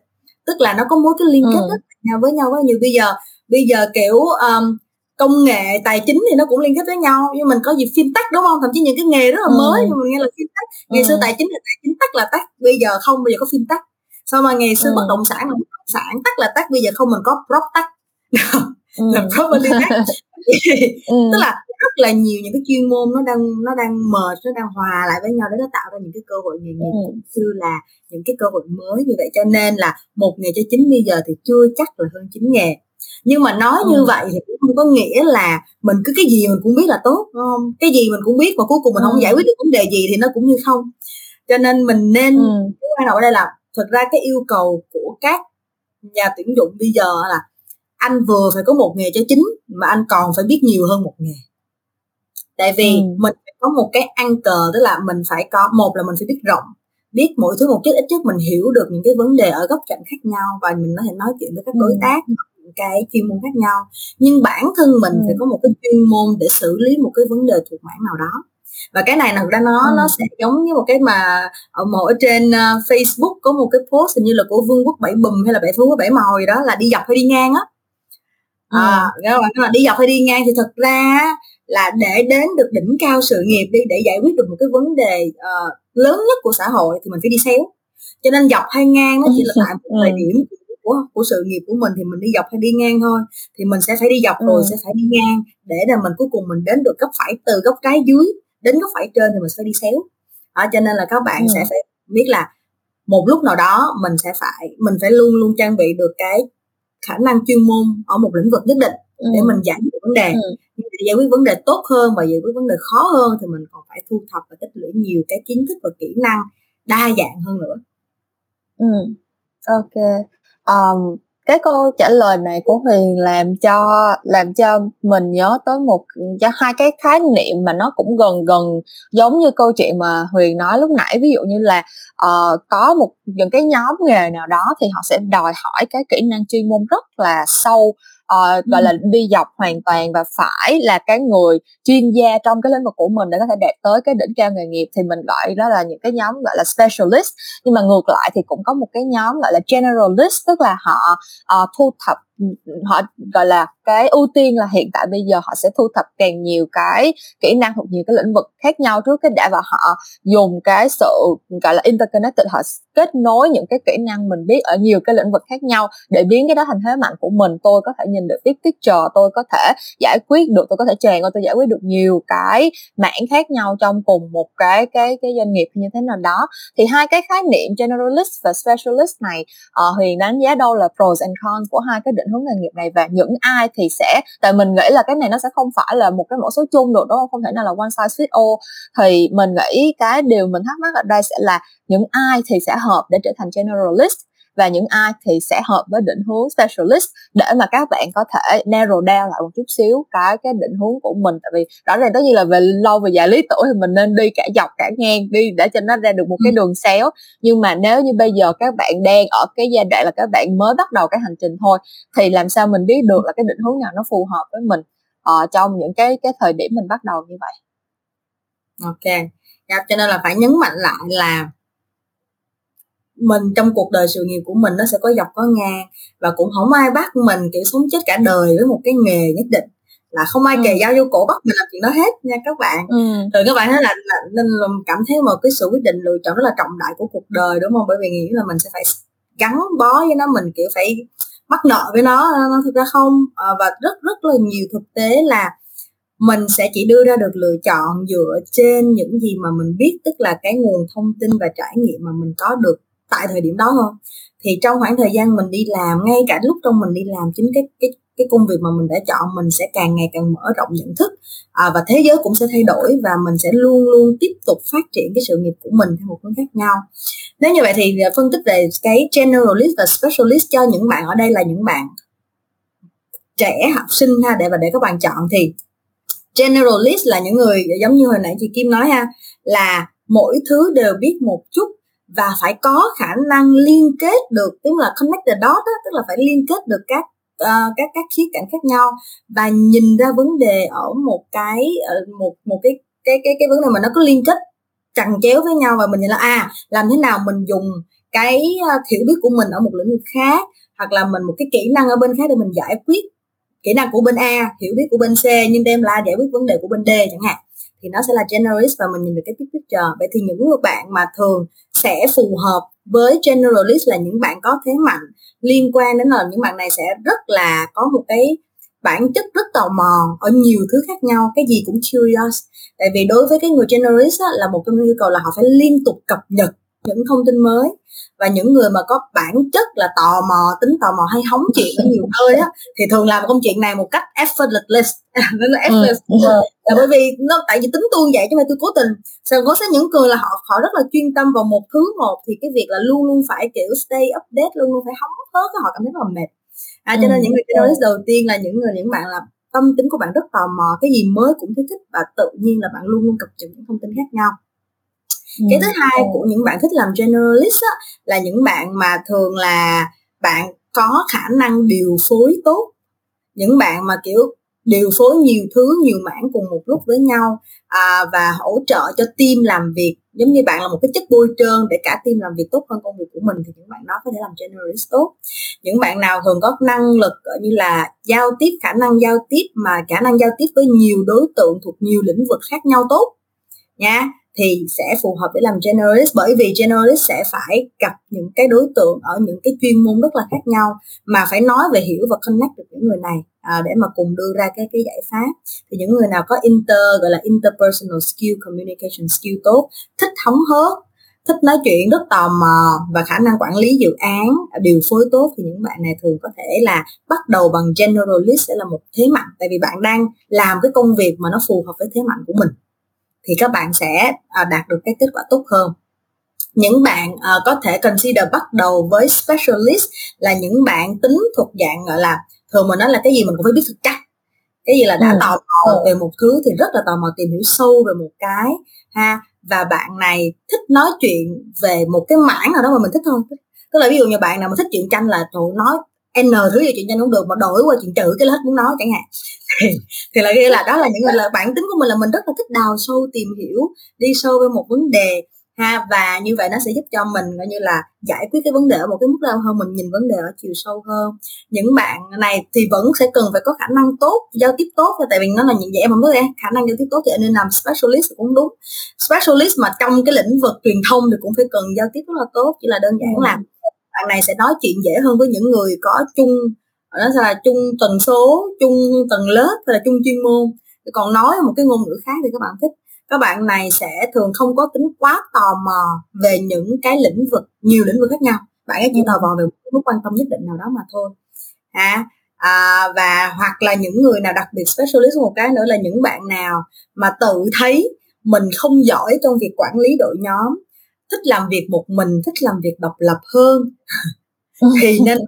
Speaker 3: tức là nó có mối cái liên kết ừ. nhau với nhau rất nhiều bây giờ bây giờ kiểu um, công nghệ tài chính thì nó cũng liên kết với nhau nhưng mình có gì fintech đúng không thậm chí những cái nghề rất là ừ. mới nhưng mình nghe là fintech ngày ừ. xưa tài chính là tài chính tắt là tắt bây giờ không bây giờ có fintech sau mà ngày xưa ừ. bất động sản là bất động sản tắt là tắt bây giờ không mình có prop tắt [LAUGHS] ừ. là property tech ừ. [LAUGHS] tức là rất là nhiều những cái chuyên môn nó đang nó đang merge nó đang hòa lại với nhau để nó tạo ra những cái cơ hội nghề nghiệp ừ. cũng như là những cái cơ hội mới vì vậy cho nên là một nghề cho chính bây giờ thì chưa chắc là hơn chính nghề nhưng mà nói ừ. như vậy thì cũng không có nghĩa là mình cứ cái gì mình cũng biết là tốt đúng không cái gì mình cũng biết mà cuối cùng mình ừ. không giải quyết được vấn đề gì thì nó cũng như không cho nên mình nên ừ. cái quan trọng ở đây là thực ra cái yêu cầu của các nhà tuyển dụng bây giờ là anh vừa phải có một nghề cho chính mà anh còn phải biết nhiều hơn một nghề tại vì ừ. mình phải có một cái ăn cờ tức là mình phải có một là mình phải biết rộng biết mỗi thứ một chút ít nhất mình hiểu được những cái vấn đề ở góc cạnh khác nhau và mình có thể nói chuyện với các đối tác những cái chuyên môn khác nhau nhưng bản thân mình ừ. phải có một cái chuyên môn để xử lý một cái vấn đề thuộc mảng nào đó và cái này thật ra nó ừ. nó sẽ giống như một cái mà ở mỗi trên uh, Facebook có một cái post hình như là của Vương quốc bảy bùm hay là bảy vương quốc bảy màu gì đó là đi dọc hay đi ngang á à, các bạn là đi dọc hay đi ngang thì thật ra là để đến được đỉnh cao sự nghiệp đi để giải quyết được một cái vấn đề uh, lớn nhất của xã hội thì mình phải đi xéo. Cho nên dọc hay ngang nó chỉ là tại một thời [LAUGHS] điểm của của sự nghiệp của mình thì mình đi dọc hay đi ngang thôi. Thì mình sẽ phải đi dọc rồi sẽ phải đi ngang để là mình cuối cùng mình đến được góc phải từ góc trái dưới đến góc phải trên thì mình sẽ đi xéo. À, cho nên là các bạn ừ. sẽ phải biết là một lúc nào đó mình sẽ phải mình phải luôn luôn trang bị được cái khả năng chuyên môn ở một lĩnh vực nhất định ừ. để mình giải quyết vấn đề ừ. để giải quyết vấn đề tốt hơn và giải quyết vấn đề khó hơn thì mình còn phải thu thập và tích lũy nhiều cái kiến thức và kỹ năng đa dạng hơn nữa
Speaker 2: ừ ok um, cái câu trả lời này của Huyền làm cho làm cho mình nhớ tới một cho hai cái khái niệm mà nó cũng gần gần giống như câu chuyện mà Huyền nói lúc nãy. Ví dụ như là uh, có một những cái nhóm nghề nào đó thì họ sẽ đòi hỏi cái kỹ năng chuyên môn rất là sâu uh, gọi là đi dọc hoàn toàn và phải là cái người chuyên gia trong cái lĩnh vực của mình để có thể đạt tới cái đỉnh cao nghề nghiệp thì mình gọi đó là những cái nhóm gọi là specialist. Nhưng mà ngược lại thì cũng có một cái nhóm gọi là generalist tức là họ uh, thu thập họ gọi là cái ưu tiên là hiện tại bây giờ họ sẽ thu thập càng nhiều cái kỹ năng thuộc nhiều cái lĩnh vực khác nhau trước cái đã và họ dùng cái sự gọi là interconnected họ kết nối những cái kỹ năng mình biết ở nhiều cái lĩnh vực khác nhau để biến cái đó thành thế mạnh của mình. Tôi có thể nhìn được big picture tôi có thể giải quyết được tôi có thể tràn qua tôi giải quyết được nhiều cái mảng khác nhau trong cùng một cái cái cái doanh nghiệp như thế nào đó. Thì hai cái khái niệm generalist và specialist này uh, huyền đánh giá đâu là pros and cons của hai cái định hướng nghề nghiệp này và những ai thì sẽ, tại mình nghĩ là cái này nó sẽ không phải là một cái mẫu số chung được, đúng không? Không thể nào là one size fit all. Thì mình nghĩ cái điều mình thắc mắc ở đây sẽ là những ai thì sẽ hợp để trở thành generalist? Và những ai thì sẽ hợp với định hướng specialist để mà các bạn có thể narrow down lại một chút xíu cái cái định hướng của mình. Tại vì rõ ràng tất nhiên là về lâu về dài lý tưởng thì mình nên đi cả dọc cả ngang đi để cho nó ra được một cái ừ. đường xéo. Nhưng mà nếu như bây giờ các bạn đang ở cái giai đoạn là các bạn mới bắt đầu cái hành trình thôi thì làm sao mình biết được là cái định hướng nào nó phù hợp với mình uh, trong những cái cái thời điểm mình bắt đầu như vậy?
Speaker 3: Ok. Cho nên là phải nhấn mạnh lại là mình trong cuộc đời sự nghiệp của mình nó sẽ có dọc có ngang và cũng không ai bắt mình kiểu sống chết cả đời với một cái nghề nhất định. Là không ai ừ. kề dao vô cổ bắt mình làm chuyện đó hết nha các bạn. Ừ. rồi các bạn nói là, là nên là cảm thấy một cái sự quyết định lựa chọn rất là trọng đại của cuộc đời đúng không? Bởi vì nghĩ là mình sẽ phải gắn bó với nó mình kiểu phải mắc nợ với nó nó thực ra không? À, và rất rất là nhiều thực tế là mình sẽ chỉ đưa ra được lựa chọn dựa trên những gì mà mình biết tức là cái nguồn thông tin và trải nghiệm mà mình có được tại thời điểm đó thôi thì trong khoảng thời gian mình đi làm ngay cả lúc trong mình đi làm chính cái cái cái công việc mà mình đã chọn mình sẽ càng ngày càng mở rộng nhận thức à, và thế giới cũng sẽ thay đổi và mình sẽ luôn luôn tiếp tục phát triển cái sự nghiệp của mình theo một hướng khác nhau. Nếu như vậy thì à, phân tích về cái generalist và specialist cho những bạn ở đây là những bạn trẻ học sinh ha để và để các bạn chọn thì generalist là những người giống như hồi nãy chị Kim nói ha là mỗi thứ đều biết một chút và phải có khả năng liên kết được tức là connect the dot đó, tức là phải liên kết được các uh, các các khía cạnh khác nhau. Và nhìn ra vấn đề ở một cái ở một một cái cái cái cái vấn đề mà nó có liên kết chằng chéo với nhau và mình nhìn là à làm thế nào mình dùng cái ờ, hiểu biết của mình ở một lĩnh vực khác hoặc là mình một cái kỹ năng ở bên khác để mình giải quyết kỹ năng của bên A hiểu biết của bên C nhưng đem lại giải quyết vấn đề của bên D chẳng hạn thì nó sẽ là generalist và mình nhìn được cái big picture. Vậy thì những người bạn mà thường sẽ phù hợp với generalist là những bạn có thế mạnh. Liên quan đến là những bạn này sẽ rất là có một cái bản chất rất tò mò ở nhiều thứ khác nhau cái gì cũng curious. Tại vì đối với cái người generalist á, là một trong những yêu cầu là họ phải liên tục cập nhật những thông tin mới. Và những người mà có bản chất là tò mò tính tò mò hay hóng chuyện ở nhiều nơi á thì thường làm công chuyện này một cách effortless. [LAUGHS] Nên là effortless. Ừ. là bởi vì nó tại vì tính tôi vậy chứ mà tôi cố tình. Sau có sẽ những người là họ họ rất là chuyên tâm vào một thứ một thì cái việc là luôn luôn phải kiểu stay update luôn luôn phải hóng hớt họ cảm thấy rất là mệt. À, cho nên những người generalist đầu tiên là những người những bạn là tâm tính của bạn rất tò mò cái gì mới cũng thấy thích và tự nhiên là bạn luôn luôn cập nhật những thông tin khác nhau. Ừ. cái thứ hai của những bạn thích làm generalist á, là những bạn mà thường là bạn có khả năng điều phối tốt. Những bạn mà kiểu điều phối nhiều thứ nhiều mảng cùng một lúc với nhau à, và hỗ trợ cho team làm việc. Giống như bạn là một cái chất bôi trơn để cả team làm việc tốt hơn công việc của mình thì những bạn đó có thể làm generalist tốt. Những bạn nào thường có năng lực như là giao tiếp khả năng giao tiếp mà khả năng giao tiếp với nhiều đối tượng thuộc nhiều lĩnh vực khác nhau tốt nha thì sẽ phù hợp để làm generalist bởi vì generalist sẽ phải gặp những cái đối tượng ở những cái chuyên môn rất là khác nhau mà phải nói về hiểu và connect được những người này à, để mà cùng đưa ra cái cái giải pháp. Thì những người nào có inter gọi là interpersonal skill communication skill tốt thích hóng hớt thích nói chuyện rất tò mò và khả năng quản lý dự án à, điều phối tốt thì những bạn này thường có thể là bắt đầu bằng generalist sẽ là một thế mạnh. Tại vì bạn đang làm cái công việc mà nó phù hợp với thế mạnh của mình thì các bạn sẽ à, đạt được cái kết quả tốt hơn những bạn uh, có thể consider bắt đầu với specialist là những bạn tính thuộc dạng gọi là thường mà nói là cái gì mình cũng phải biết thực chắc cái gì là đã ừ. tò mò ừ. về một thứ thì rất là tò mò tìm hiểu sâu về một cái ha và bạn này thích nói chuyện về một cái mảng nào đó mà mình thích hơn tức là ví dụ như bạn nào mà thích chuyện tranh là trời nói n thứ gì chuyện tranh cũng được mà đổi qua chuyện chữ cái hết muốn nói chẳng hạn. Thì, thì là ghi là đó là những người là bản tính của mình là mình rất là thích đào sâu tìm hiểu đi sâu về một vấn đề ha và như vậy nó sẽ giúp cho mình coi như là giải quyết cái vấn đề ở một cái mức cao hơn mình nhìn vấn đề ở chiều sâu hơn. Những bạn này thì vẫn sẽ cần phải có khả năng tốt giao tiếp tốt tại vì nó là những vậy mà mới khả năng giao tiếp tốt thì nên làm specialist cũng đúng. Specialist mà trong cái lĩnh vực truyền thông thì cũng phải cần giao tiếp rất là tốt chỉ là đơn giản là bạn này sẽ nói chuyện dễ hơn với những người có chung nó là chung tần số chung tầng lớp hay là chung chuyên môn. Còn nói một cái ngôn ngữ khác thì các bạn thích. Các bạn này sẽ thường không có tính quá tò mò về những cái lĩnh vực nhiều lĩnh vực khác nhau. Bạn ấy chỉ tò mò về một mức quan tâm nhất định nào đó mà thôi. À, à, và hoặc là những người nào đặc biệt specialist một cái nữa là những bạn nào mà tự thấy mình không giỏi trong việc quản lý đội nhóm thích làm việc một mình thích làm việc độc lập hơn. [LAUGHS] Thì nên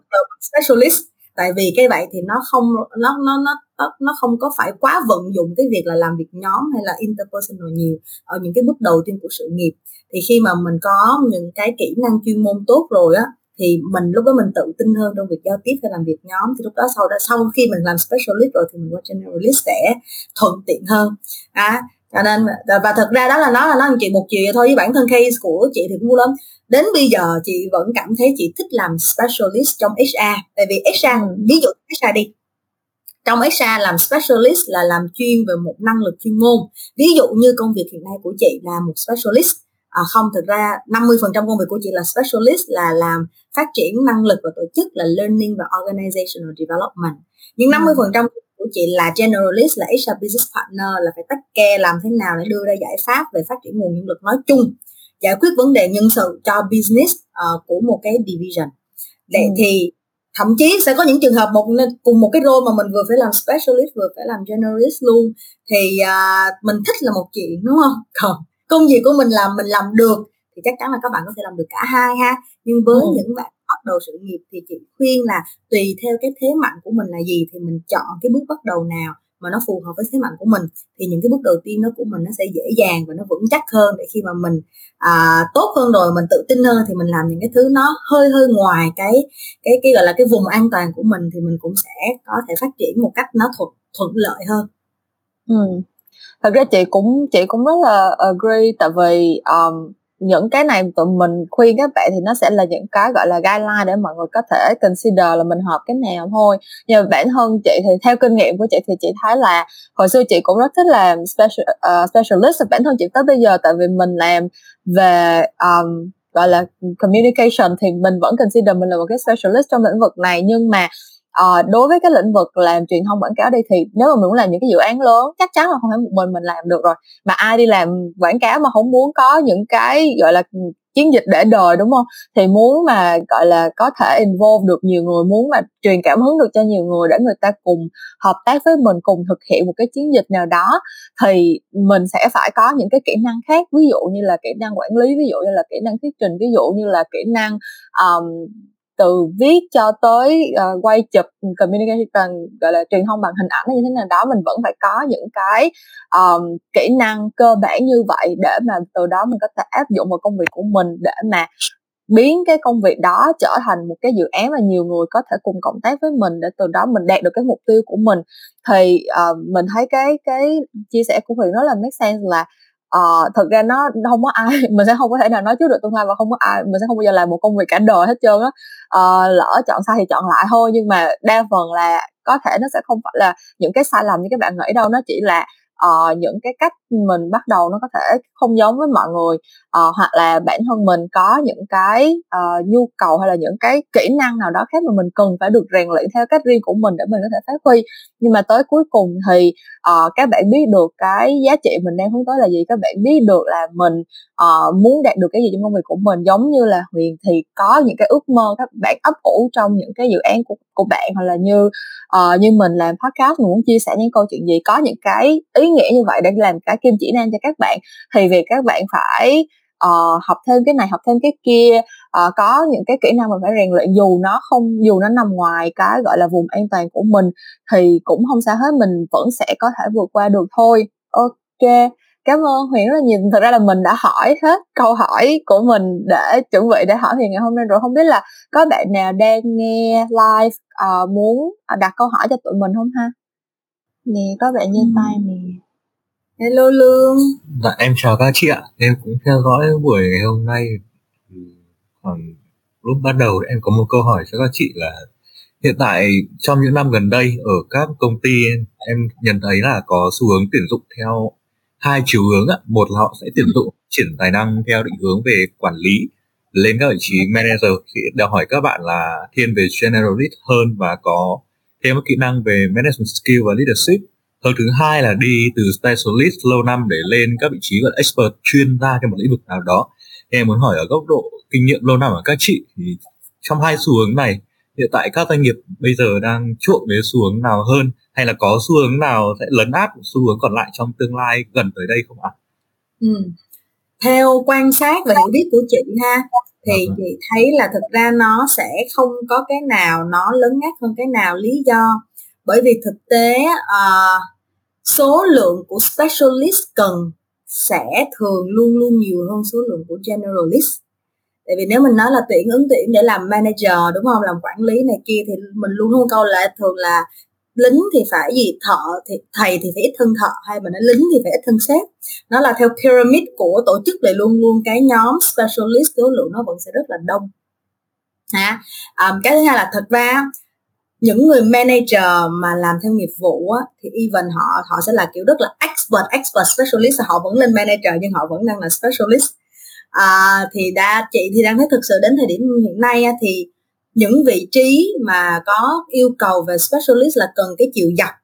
Speaker 3: specialist. Tại vì cái vậy thì nó không nó nó nó nó không có phải quá vận dụng cái việc là làm việc nhóm hay là interpersonal nhiều ở những cái bước đầu tiên của sự nghiệp. Thì khi mà mình có những cái kỹ năng chuyên môn tốt rồi á thì mình lúc đó mình tự tin hơn trong việc giao tiếp hay làm việc nhóm. Thì lúc đó sau đó sau khi mình làm specialist rồi thì mình qua generalist sẽ thuận tiện hơn. À, cho nên và thật ra đó là nó là nó chuyện một chiều thôi. Với bản thân case của chị thì cũng vui lắm. Đến bây giờ chị vẫn cảm thấy chị thích làm specialist trong HR tại vì HR ví dụ HR đi. Trong HR làm specialist là làm chuyên về một năng lực chuyên môn. Ví dụ như công việc hiện nay của chị là một specialist. À, không thực ra 50% công việc của chị là specialist là làm phát triển năng lực và tổ chức là learning và organizational development. Nhưng 50% ừ. Của chị là generalist là HR business partner là phải tách care làm thế nào để đưa ra giải pháp về phát triển nguồn nhân lực nói chung giải quyết vấn đề nhân sự cho business uh, của một cái division để ừ. thì thậm chí sẽ có những trường hợp một cùng một cái role mà mình vừa phải làm specialist vừa phải làm generalist luôn thì uh, mình thích là một chuyện đúng không còn công việc của mình làm mình làm được thì chắc chắn là các bạn có thể làm được cả hai ha nhưng với ừ. những bạn bắt đầu sự nghiệp thì chị khuyên là tùy theo cái thế mạnh của mình là gì thì mình chọn cái bước bắt đầu nào mà nó phù hợp với thế mạnh của mình thì những cái bước đầu tiên nó của mình nó sẽ dễ dàng và nó vững chắc hơn để khi mà mình à, tốt hơn rồi mình tự tin hơn thì mình làm những cái thứ nó hơi hơi ngoài cái cái cái gọi là cái vùng an toàn của mình thì mình cũng sẽ có thể phát triển một cách nó thuận thuận lợi hơn
Speaker 2: ừ. thật ra chị cũng chị cũng rất là agree tại vì um, những cái này tụi mình khuyên các bạn thì nó sẽ là những cái gọi là guideline để mọi người có thể consider là mình hợp cái nào thôi. Nhưng mà bản thân chị thì theo kinh nghiệm của chị thì chị thấy là hồi xưa chị cũng rất thích làm special uh, specialist bản thân chị tới bây giờ tại vì mình làm về um, gọi là communication thì mình vẫn consider mình là một cái specialist trong lĩnh vực này. Nhưng mà à, đối với cái lĩnh vực làm truyền thông quảng cáo đây thì nếu mà mình muốn làm những cái dự án lớn chắc chắn là không phải một mình mình làm được rồi. Mà ai đi làm quảng cáo mà không muốn có những cái gọi là chiến dịch để đời đúng không? Thì muốn mà gọi là có thể involve được nhiều người muốn mà truyền cảm hứng được cho nhiều người để người ta cùng hợp tác với mình cùng thực hiện một cái chiến dịch nào đó thì mình sẽ phải có những cái kỹ năng khác. Ví dụ như là kỹ năng quản lý ví dụ như là kỹ năng thuyết trình ví dụ như là kỹ năng um, từ viết cho tới uh, quay chụp communication gọi là truyền thông bằng hình ảnh như thế nào đó mình vẫn phải có những cái um, kỹ năng cơ bản như vậy để mà từ đó mình có thể áp dụng vào công việc của mình để mà biến cái công việc đó trở thành một cái dự án mà nhiều người có thể cùng cộng tác với mình để từ đó mình đạt được cái mục tiêu của mình. Thì uh, mình thấy cái cái chia sẻ của Huyền rất là make sense là uh, thật ra nó không có ai [LAUGHS] mình sẽ không có thể nào nói trước được tương lai và không có ai mình sẽ không bao giờ làm một công việc cả đời hết trơn á. Uh, lỡ chọn sai thì chọn lại thôi nhưng mà đa phần là có thể nó sẽ không phải là những cái sai lầm như các bạn nghĩ đâu nó chỉ là uh, những cái cách mình bắt đầu nó có thể không giống với mọi người uh, hoặc là bản thân mình có những cái uh, nhu cầu hay là những cái kỹ năng nào đó khác mà mình cần phải được rèn luyện theo cách riêng của mình để mình có thể phát huy. Nhưng mà tới cuối cùng thì uh, các bạn biết được cái giá trị mình đang hướng tới là gì các bạn biết được là mình uh, muốn đạt được cái gì trong công việc của mình. Giống như là huyền thì có những cái ước mơ các bạn ấp ủ trong những cái dự án của của bạn hoặc là như uh, như mình làm podcast mình muốn chia sẻ những câu chuyện gì có những cái ý nghĩa như vậy để làm cái kim chỉ nam cho các bạn thì việc các bạn phải uh, học thêm cái này học thêm cái kia uh, có những cái kỹ năng mà phải rèn luyện dù nó không dù nó nằm ngoài cái gọi là vùng an toàn của mình thì cũng không sao hết mình vẫn sẽ có thể vượt qua được thôi. Ok cảm ơn huyền rất là nhiều. Thật ra là mình đã hỏi hết câu hỏi của mình để chuẩn bị để hỏi huyền ngày hôm nay rồi. Không biết là có bạn nào đang nghe live uh, muốn đặt câu hỏi cho tụi mình không ha? Nè có bạn như tay nè
Speaker 3: hello lương.
Speaker 4: Dạ em chào các chị ạ. Em cũng theo dõi buổi ngày hôm nay. Ừ, còn lúc bắt đầu em có một câu hỏi cho các chị là, hiện tại trong những năm gần đây ở các công ty, em nhận thấy là có xu hướng tuyển dụng theo hai chiều hướng ạ. Một là họ sẽ tuyển dụng triển tài năng theo định hướng về quản lý lên các vị trí manager. Thì đòi hỏi các bạn là thiên về generalist hơn và có thêm các kỹ năng về management skill và leadership hướng thứ hai là đi từ specialist lâu năm để lên các vị trí gọi là expert chuyên gia trong một lĩnh vực nào đó em muốn hỏi ở góc độ kinh nghiệm lâu năm của các chị thì trong hai xu hướng này hiện tại các doanh nghiệp bây giờ đang chuộng về xu hướng nào hơn hay là có xu hướng nào sẽ lấn át xu hướng còn lại trong tương lai gần tới đây không ạ?
Speaker 3: Ừ. Theo quan sát và hiểu biết của chị ha thì chị thấy là thực ra nó sẽ không có cái nào nó lấn át hơn cái nào lý do bởi vì thực tế uh, số lượng của specialist cần sẽ thường luôn luôn nhiều hơn số lượng của generalist. Tại vì nếu mình nói là tuyển ứng tuyển để làm manager đúng không? Làm quản lý này kia thì mình luôn luôn câu là thường là lính thì phải gì? Thợ thì thầy thì phải ít hơn thợ hay mà nói lính thì phải ít hơn sếp. Nó là theo pyramid của tổ chức thì luôn luôn cái nhóm specialist số lượng nó vẫn sẽ rất là đông. Ha à, cái thứ hai là thật ra những người manager mà làm theo nghiệp vụ á, thì even họ họ sẽ là kiểu rất là expert expert specialist họ vẫn lên manager nhưng họ vẫn đang là specialist. À, thì đa chị thì đang thấy thực sự đến thời điểm hiện nay á, thì những vị trí mà có yêu cầu về specialist là cần cái chiều dọc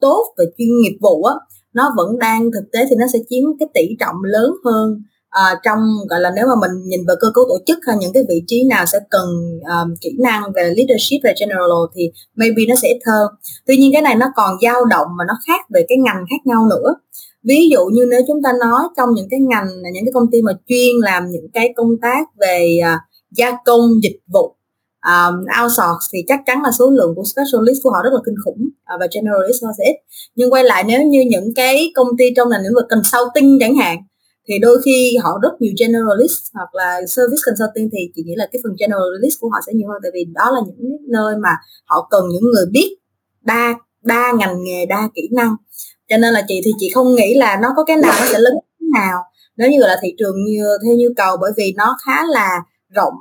Speaker 3: tốt về chuyên nghiệp vụ á nó vẫn đang thực tế thì nó sẽ chiếm cái tỷ trọng lớn hơn à, trong gọi là nếu mà mình nhìn vào cơ cấu tổ chức hay những cái vị trí nào sẽ cần um, kỹ năng về leadership và general thì maybe nó sẽ ít hơn. Tuy nhiên cái này nó còn dao động mà nó khác về cái ngành khác nhau nữa. Ví dụ như nếu chúng ta nói trong những cái ngành những cái công ty mà chuyên làm những cái công tác về uh, gia công dịch vụ um, outsource thì chắc chắn là số lượng của specialist của họ rất là kinh khủng uh, và generalist nó sẽ ít. Nhưng quay lại nếu như những cái công ty trong ngành lĩnh vực consulting chẳng hạn thì đôi khi họ rất nhiều generalist hoặc là service consulting thì chị nghĩ là cái phần generalist của họ sẽ nhiều hơn tại vì đó là những nơi mà họ cần những người biết đa đa ngành nghề đa kỹ năng. Cho nên là chị thì chị không nghĩ là nó có cái nào nó sẽ lớn nào. Nếu như là thị trường như theo nhu cầu bởi vì nó khá là rộng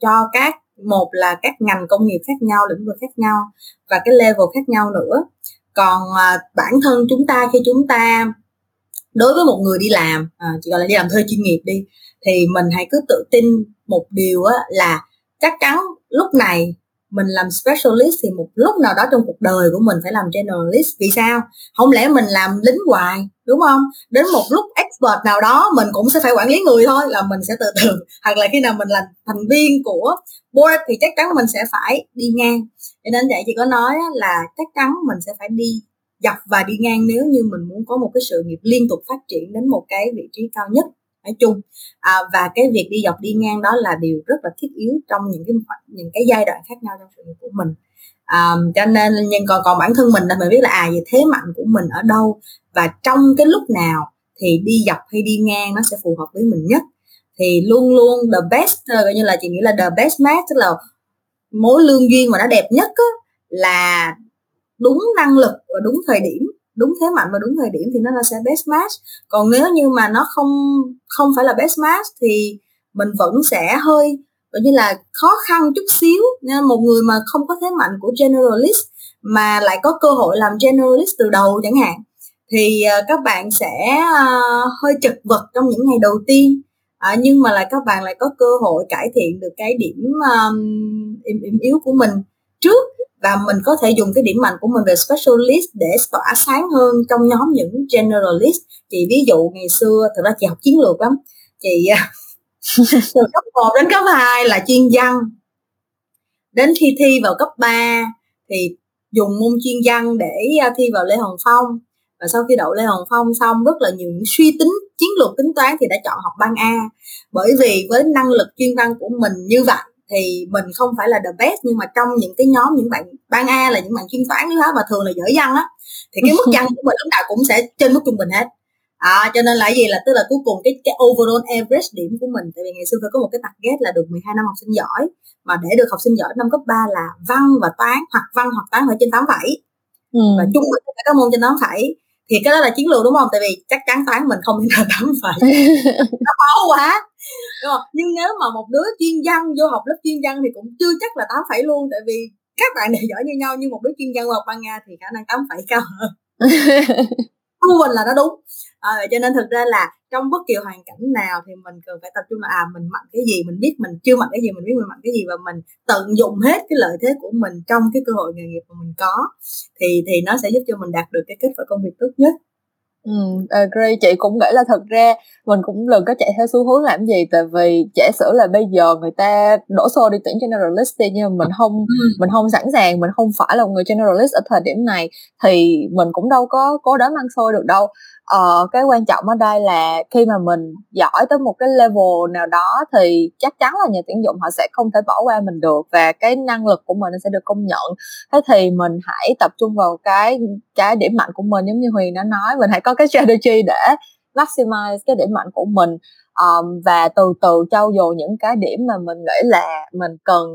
Speaker 3: cho các một là các ngành công nghiệp khác nhau lĩnh vực khác nhau và cái level khác nhau nữa. Còn à, bản thân chúng ta khi chúng ta đối với một người đi làm à, chỉ gọi là đi làm thuê chuyên nghiệp đi thì mình hãy cứ tự tin một điều á, là chắc chắn lúc này mình làm specialist thì một lúc nào đó trong cuộc đời của mình phải làm generalist vì sao? Không lẽ mình làm lính hoài đúng không? Đến một lúc expert nào đó mình cũng sẽ phải quản lý người thôi là mình sẽ từ từ [LAUGHS] hoặc là khi nào mình là thành viên của board thì chắc chắn mình sẽ phải đi ngang. Cho nên vậy chị có nói là chắc chắn mình sẽ phải đi dọc và đi ngang nếu như mình muốn có một cái sự nghiệp liên tục phát triển đến một cái vị trí cao nhất nói chung. À, và cái việc đi dọc đi ngang đó là điều rất là thiết yếu trong những cái những cái giai đoạn khác nhau trong sự nghiệp của mình. À, cho nên nhưng còn còn bản thân mình là mình biết là à về thế mạnh của mình ở đâu? Và trong cái lúc nào thì đi dọc hay đi ngang nó sẽ phù hợp với mình nhất? Thì luôn luôn the best ờ, coi như là chị nghĩ là the best match tức là mối lương duyên mà nó đẹp nhất á, là đúng năng lực và đúng thời điểm đúng thế mạnh và đúng thời điểm thì nó là sẽ best match. Còn nếu như mà nó không không phải là best match thì mình vẫn sẽ hơi gọi như là khó khăn chút xíu. Nên một người mà không có thế mạnh của generalist mà lại có cơ hội làm generalist từ đầu chẳng hạn thì ờ, các bạn sẽ uh, hơi chật vật trong những ngày đầu tiên. À, nhưng mà lại các bạn lại có cơ hội cải thiện được cái điểm um, điểm yếu của mình trước và mình có thể dùng cái điểm mạnh của mình về specialist để tỏa sáng hơn trong nhóm những generalist. Chị ví dụ ngày xưa thực ra chị học chiến lược lắm. Chị à, [LAUGHS] từ cấp 1 đến cấp 2 là chuyên văn. Đến khi thi vào cấp 3 thì dùng môn chuyên văn để à, thi vào Lê Hồng Phong. Và sau khi đậu Lê Hồng Phong xong, rất là nhiều những suy tính, chiến lược tính toán thì đã chọn học ban A. Bởi vì với năng lực chuyên văn của mình như vậy thì mình không phải là the best nhưng mà trong những cái nhóm những bạn ban A là những bạn chuyên toán lý hóa và thường là giỏi văn á thì cái mức [LAUGHS] văn của mình lúc nào cũng sẽ trên mức trung bình hết. À, cho nên là gì là tức là cuối cùng cái cái overall average điểm của mình tại vì ngày xưa phải có một cái target là được 12 năm học sinh giỏi mà để được học sinh giỏi năm cấp 3 là văn và toán hoặc văn hoặc toán phải trên 8 phẩy ừ. và trung bình các môn trên 8 phẩy thì cái đó là chiến lược đúng không? Tại vì chắc chắn toán mình không thể nào [LAUGHS] tám phẩy [LAUGHS] nó khó quá đúng không? Nhưng nếu mà một đứa chuyên văn vô học lớp chuyên văn thì cũng chưa chắc là tám phẩy luôn tại vì các bạn đều giỏi như nhau nhưng một đứa chuyên văn hoặc ban nga thì khả năng tám phẩy cao hơn. [LAUGHS] Trung bình là nó đúng. À, cho nên thực ra là trong bất kỳ hoàn cảnh nào thì mình cần phải tập trung là à mình mạnh cái gì mình biết mình chưa mạnh cái gì mình biết mình mạnh cái gì và mình tận dụng hết cái lợi thế của mình trong cái cơ hội nghề nghiệp mà mình có thì thì nó sẽ giúp cho mình đạt được cái kết quả công việc tốt nhất
Speaker 2: Ừ, agree chị cũng nghĩ là thật ra mình cũng đừng có chạy theo xu hướng làm gì tại vì giả sử là bây giờ người ta đổ xô đi tuyển generalist đi nhưng mà mình không ừ. mình không sẵn sàng mình không phải là một người generalist ở thời điểm này thì mình cũng đâu có cố đấm ăn xôi được đâu ờ, cái quan trọng ở đây là khi mà mình giỏi tới một cái level nào đó thì chắc chắn là nhà tuyển dụng họ sẽ không thể bỏ qua mình được và cái năng lực của mình sẽ được công nhận. Thế thì mình hãy tập trung vào cái cái điểm mạnh của mình giống như huyền đã nói mình hãy có cái strategy để maximize cái điểm mạnh của mình um, và từ từ trau dồi những cái điểm mà mình nghĩ là mình cần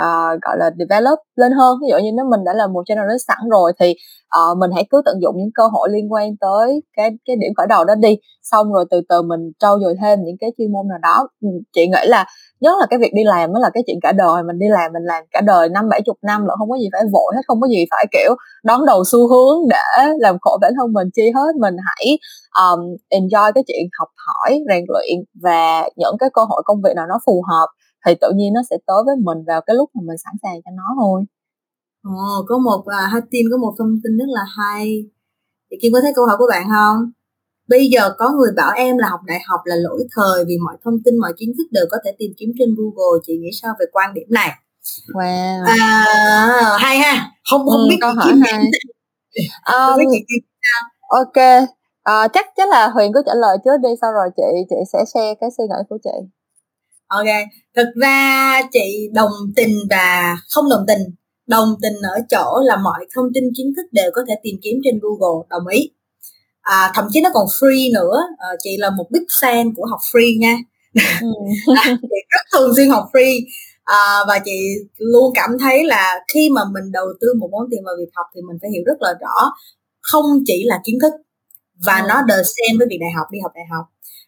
Speaker 2: uh, gọi là develop lên hơn. Ví dụ như nếu mình đã là một generalist sẵn rồi thì uh, mình hãy cứ tận dụng những cơ hội liên quan tới cái cái điểm khởi đầu đó đi. Xong rồi từ từ mình trau dồi thêm những cái chuyên môn nào đó. Ừ, chị nghĩ là nhất là cái việc đi làm đó là cái chuyện cả đời. Mình đi làm mình làm cả đời năm bảy chục năm là không có gì phải vội hết không có gì phải kiểu đón đầu xu hướng để làm khổ bản thân mình chi hết. Mình hãy um, enjoy cái chuyện học hỏi rèn luyện và những cái cơ hội công việc nào nó phù hợp thì tự nhiên nó sẽ tới với mình vào cái lúc mà mình sẵn sàng cho nó thôi
Speaker 3: Ồ, có một à, hai team có một thông tin rất là hay. Chị Kim có thấy câu hỏi của bạn không? Bây giờ có người bảo em là học đại học là lỗi thời vì mọi thông tin, mọi kiến thức đều có thể tìm kiếm trên Google. Chị nghĩ sao về quan điểm này?
Speaker 2: Wow.
Speaker 3: À, hay ha. Không không ừ, biết
Speaker 2: câu hỏi hay. [LAUGHS] um, ok. À, chắc chắc là Huyền cứ trả lời trước đi sau rồi chị chị sẽ share cái suy nghĩ của chị.
Speaker 3: Ok, thực ra chị đồng tình và không đồng tình. Đồng tình ở chỗ là mọi thông tin kiến thức đều có thể tìm kiếm trên Google đồng ý. À, thậm chí nó còn free nữa. À, chị là một big fan của học free nha. Ừ. [LAUGHS] à, chị rất thường xuyên học free. À, và chị luôn cảm thấy là khi mà mình đầu tư một món tiền vào việc học thì mình phải hiểu rất là rõ. Không chỉ là kiến thức và ừ. nó the same với việc đại học đi học đại học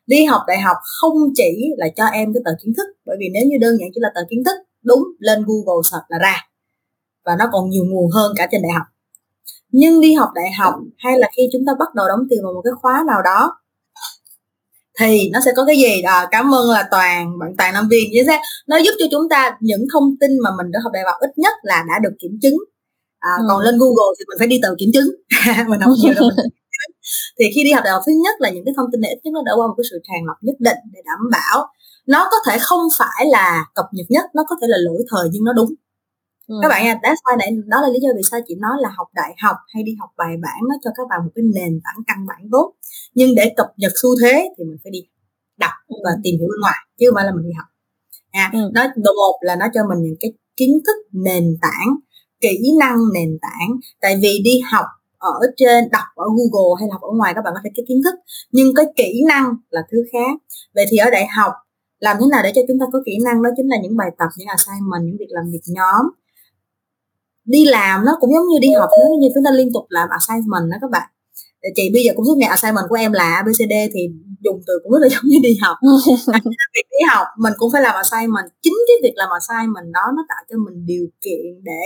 Speaker 3: đi học đại học không chỉ là cho em cái tờ kiến thức bởi vì nếu như đơn giản chỉ là tờ kiến thức đúng lên google search là ra. Và nó còn nhiều nguồn hơn cả trên đại học. Nhưng đi học đại học hay là khi chúng ta bắt đầu đóng tiền vào một cái khóa nào đó thì nó sẽ có cái gì? À, cảm ơn là toàn bạn toàn năm viên chính xác. Nó giúp cho chúng ta những thông tin mà mình đã học đại học ít nhất là đã được kiểm chứng. À, ừ. còn lên google thì mình phải đi tờ kiểm chứng. [LAUGHS] Mình học nhiều rồi [LAUGHS] thì khi đi học đại học thứ nhất là những cái thông tin này ít nhất nó đã qua một cái sự tràn lọc nhất định để đảm bảo nó có thể không phải là cập nhật nhất nó có thể là lỗi thời nhưng nó đúng Ừ. các bạn nha that's why này đó là lý do vì sao chị nói là học đại học hay đi học bài bản nó cho các bạn một cái nền tảng căn bản tốt nhưng để cập nhật xu thế thì mình phải đi đọc ừ. và tìm hiểu bên ngoài chứ không phải là mình đi học à, ừ. nó độ một là nó cho mình những cái kiến thức nền tảng kỹ năng nền tảng tại vì đi học ở trên đọc ở Google hay học ở ngoài các bạn có thể cái kiến thức. Nhưng cái kỹ năng là thứ khác. Vậy thì ở đại học làm thế nào để cho chúng ta có kỹ năng? Đó chính là những bài tập những assignment những việc làm việc nhóm. Đi làm nó cũng giống như đi học nếu như chúng ta liên tục làm assignment đó các bạn. Chị bây giờ cũng suốt ngày assignment của em là ABCD thì dùng từ cũng rất là [LAUGHS] giống như đi học. [LAUGHS] Việc đi học mình cũng phải làm assignment. Chính cái việc làm assignment đó nó tạo cho mình điều kiện để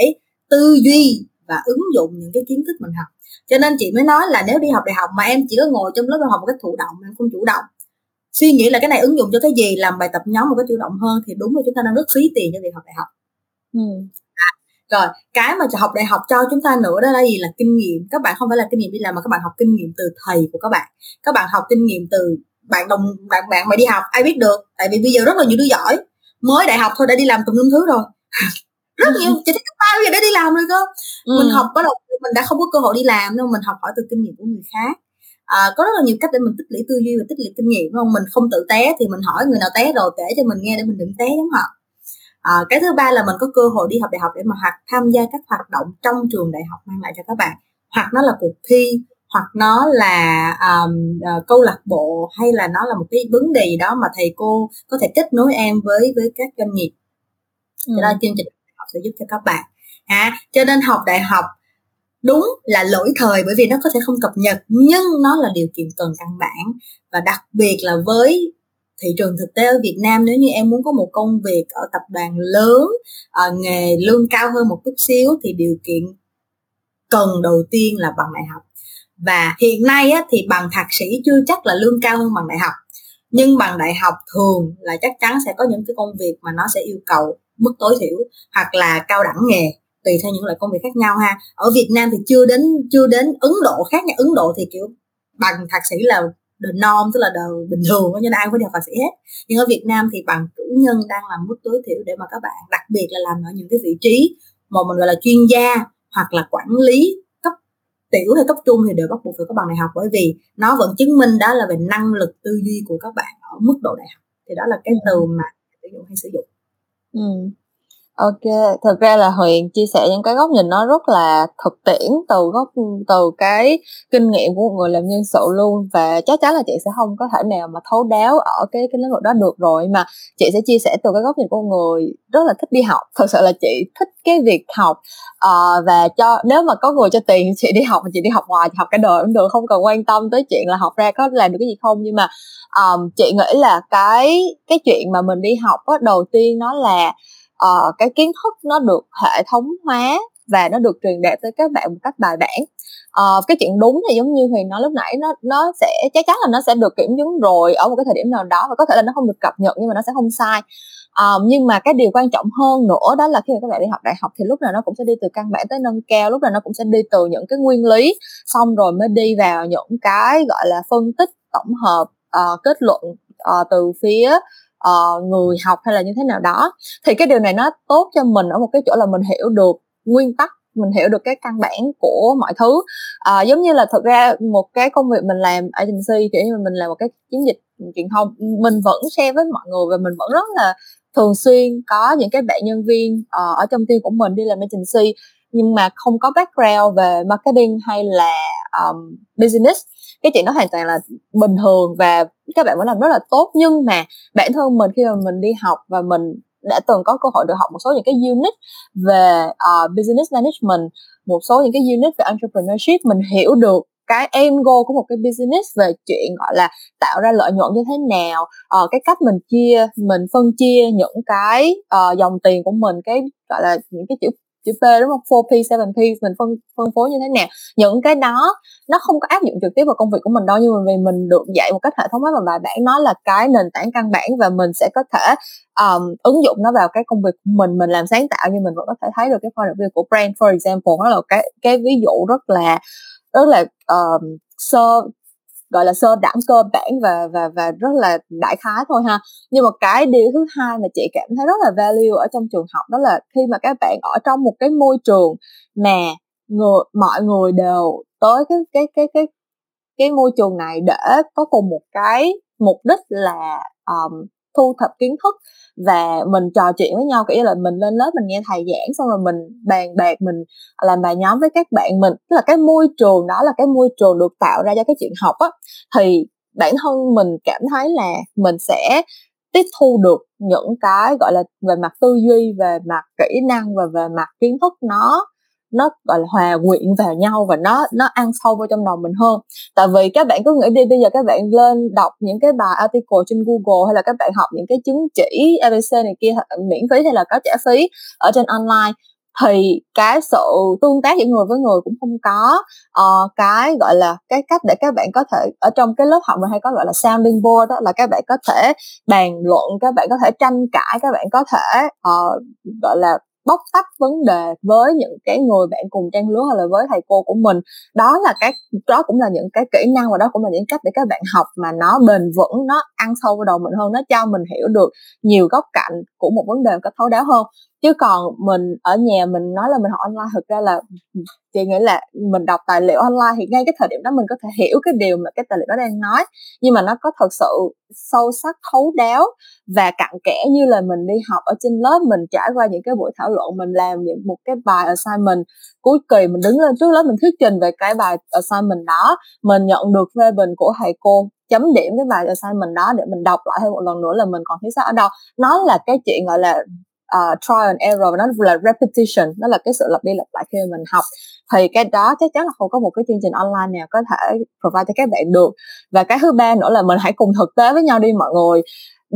Speaker 3: tư duy và ứng dụng những cái kiến thức mình học cho nên chị mới nói là nếu đi học đại học mà em chỉ có ngồi trong lớp học một cách thụ động em không chủ động. Suy nghĩ là cái này ứng dụng cho cái gì làm bài tập nhóm một cách chủ động hơn thì đúng là chúng ta đang rất phí tiền cho việc học đại học. Ừ. à, rồi cái mà học đại học cho chúng ta nữa đó là gì? Là kinh nghiệm. Các bạn không phải là kinh nghiệm đi làm mà các bạn học kinh nghiệm từ thầy của các bạn. Các bạn học kinh nghiệm từ bạn đồng bạn bạn mà đi học ai biết được? Tại vì bây giờ rất là nhiều đứa giỏi. Mới đại học thôi đã đi làm tùm lum thứ rồi [LAUGHS] rất nhiều chỉ thấy cấp ba giờ để đi làm rồi cơ. Ừ. mình học bắt đầu mình đã không có cơ hội đi làm đâu mình học hỏi từ kinh nghiệm của người khác. À, có rất là nhiều cách để mình tích lũy tư duy và tích lũy kinh nghiệm đúng không? Mình không tự té thì mình hỏi người nào té rồi kể cho mình nghe để mình đừng té giống họ à, cái thứ ba là mình có cơ hội đi học đại học để mà hoặc tham gia các hoạt động trong trường đại học mang lại cho các bạn. Hoặc nó là cuộc thi hoặc nó là um, uh, câu lạc bộ hay là nó là một cái vấn đề gì đó mà thầy cô có thể kết nối em với với các doanh nghiệp. Ừ. đó chương trình sẽ giúp cho các bạn. À, cho nên học đại học đúng là lỗi thời bởi vì nó có thể không cập nhật nhưng nó là điều kiện cần căn bản. Và đặc biệt là với thị trường thực tế ở Việt Nam nếu như em muốn có một công việc ở tập đoàn lớn à, nghề lương cao hơn một chút xíu thì điều kiện cần đầu tiên là bằng đại học. Và hiện nay á, thì bằng thạc sĩ chưa chắc là lương cao hơn bằng đại học nhưng bằng đại học thường là chắc chắn sẽ có những cái công việc mà nó sẽ yêu cầu mức tối thiểu hoặc là cao đẳng nghề, tùy theo những loại công việc khác nhau ha. Ở Việt Nam thì chưa đến chưa đến Ấn Độ khác nha. Ấn Độ thì, kiểu, bằng thạc sĩ là the norm, tức là the bình thường cho nên ai cũng phải đi học thạc sĩ hết. Nhưng ở Việt Nam thì bằng cử nhân đang làm mức tối thiểu để mà các bạn, đặc biệt là làm ở những cái vị trí mà mình gọi là chuyên gia hoặc là quản lý cấp tiểu hay cấp trung thì đều bắt buộc phải có bằng đại học, bởi vì nó vẫn chứng minh đó là về năng lực tư duy của các bạn ở mức độ đại học. Thì đó là cái từ mà sử dụng hay sử dụng
Speaker 2: ừ. OK, thực ra là Huyền chia sẻ những cái góc nhìn nó rất là thực tiễn từ góc từ cái kinh nghiệm của một người làm nhân sự luôn và chắc chắn là chị sẽ không có thể nào mà thấu đáo ở cái cái lĩnh vực đó được rồi mà chị sẽ chia sẻ từ cái góc nhìn của người rất là thích đi học. Thật sự là chị thích cái việc học uh, và cho nếu mà có người cho tiền chị đi học chị đi học ngoài chị học cả đời cũng được không cần quan tâm tới chuyện là học ra có làm được cái gì không nhưng mà um, chị nghĩ là cái cái chuyện mà mình đi học á đầu tiên nó là uh, cái kiến thức nó được hệ thống hóa và nó được truyền đạt tới các bạn một cách bài bản. Uh, cái chuyện đúng thì giống như huyền nói lúc nãy nó nó sẽ chắc chắn là nó sẽ được kiểm chứng rồi ở một cái thời điểm nào đó và có thể là nó không được cập nhật nhưng mà nó sẽ không sai. Um, nhưng mà cái điều quan trọng hơn nữa đó là khi mà các bạn đi học đại học thì lúc nào nó cũng sẽ đi từ căn bản tới nâng cao lúc nào nó cũng sẽ đi từ những cái nguyên lý xong rồi mới đi vào những cái gọi là phân tích tổng hợp uh, kết luận uh, từ phía uh, người học hay là như thế nào đó thì cái điều này nó tốt cho mình ở một cái chỗ là mình hiểu được nguyên tắc mình hiểu được cái căn bản của mọi thứ. À, giống như là thực ra một cái công việc mình làm agency kiểu như mình làm một cái chiến dịch truyền thông mình vẫn share với mọi người và mình vẫn rất là thường xuyên có những cái bạn nhân viên uh, ở trong team của mình đi làm agency nhưng mà không có background về marketing hay là um, business cái chuyện đó hoàn toàn là bình thường và các bạn vẫn làm rất là tốt. Nhưng mà bản thân mình khi mà mình đi học và mình đã từng có cơ hội được học một số những cái unit về uh, business management một số những cái unit về entrepreneurship mình hiểu được cái end goal của một cái business về chuyện gọi là tạo ra lợi nhuận như thế nào uh, cái cách mình chia mình phân chia những cái uh, dòng tiền của mình cái gọi là những cái chữ chữ P đúng không? 4P 7P mình phân phân phối như thế nào? Những cái đó nó không có áp dụng trực tiếp vào công việc của mình đâu nhưng mà vì mình được dạy một cách hệ thống hóa và bài bản nó là cái nền tảng căn bản và mình sẽ có thể um, ứng dụng nó vào cái công việc của mình mình làm sáng tạo nhưng mình vẫn có thể thấy được cái point of view của brand for example. Đó là cái cái ví dụ rất là rất là um, sơ gọi là sơ đẳng cơ bản và và và rất là đại khái thôi ha. Nhưng mà cái điều thứ hai mà chị cảm thấy rất là value ở trong trường học đó là khi mà các bạn ở trong một cái môi trường mà người mọi người đều tới cái cái cái cái cái môi trường này để có cùng một cái mục đích là um, thu thập kiến thức và mình trò chuyện với nhau, kiểu như là, mình lên lớp mình nghe thầy giảng xong rồi mình bàn bạc, mình làm bài nhóm với các bạn mình. Tức là cái môi trường đó là cái môi trường được tạo ra cho cái chuyện học á. Thì bản thân mình cảm thấy là mình sẽ tiếp thu được những cái, gọi là, về mặt tư duy, về mặt kỹ năng và về mặt kiến thức nó nó gọi là hòa quyện vào nhau và nó nó ăn sâu vào trong đầu mình hơn. Tại vì các bạn cứ nghĩ đi bây giờ các bạn lên đọc những cái bài article trên Google hay là các bạn học những cái chứng chỉ ABC này kia miễn phí hay là có trả phí ở trên online thì cái sự tương tác giữa người với người cũng không có. Uh, cái gọi là cái cách để các bạn có thể ở trong cái lớp học mình hay có gọi là sounding board đó là các bạn có thể bàn luận các bạn có thể tranh cãi các bạn có thể uh, gọi là bóc tách vấn đề với những cái người bạn cùng trang lứa hay là với thầy cô của mình. Đó là cái, đó cũng là những cái kỹ năng và đó cũng là những cách để các bạn học mà nó bền vững, nó ăn sâu vào đầu mình hơn, nó cho mình hiểu được nhiều góc cạnh của một vấn đề một cách thấu đáo hơn chứ còn mình ở nhà mình nói là mình học online, thực ra là ừ, chị nghĩ là mình đọc tài liệu online thì ngay cái thời điểm đó mình có thể hiểu cái điều mà cái tài liệu đó đang nói. Nhưng mà nó có thật sự sâu sắc, thấu đáo và cặn kẽ như là mình đi học ở trên lớp, mình trải qua những cái buổi thảo luận, mình làm những một cái bài assignment cuối kỳ, mình đứng lên trước lớp mình thuyết trình về cái bài assignment đó, mình nhận được phê bình của thầy cô, chấm điểm cái bài assignment đó để mình đọc lại thêm một lần nữa là mình còn thiếu sót ở đâu. Nó là cái chuyện, gọi là uh, trial and error và nó là repetition nó là cái sự lặp đi lặp lại khi mình học. Thì cái đó chắc chắn là không có một cái chương trình online nào có thể provide cho các bạn được. Và cái thứ ba nữa là mình hãy cùng thực tế với nhau đi mọi người.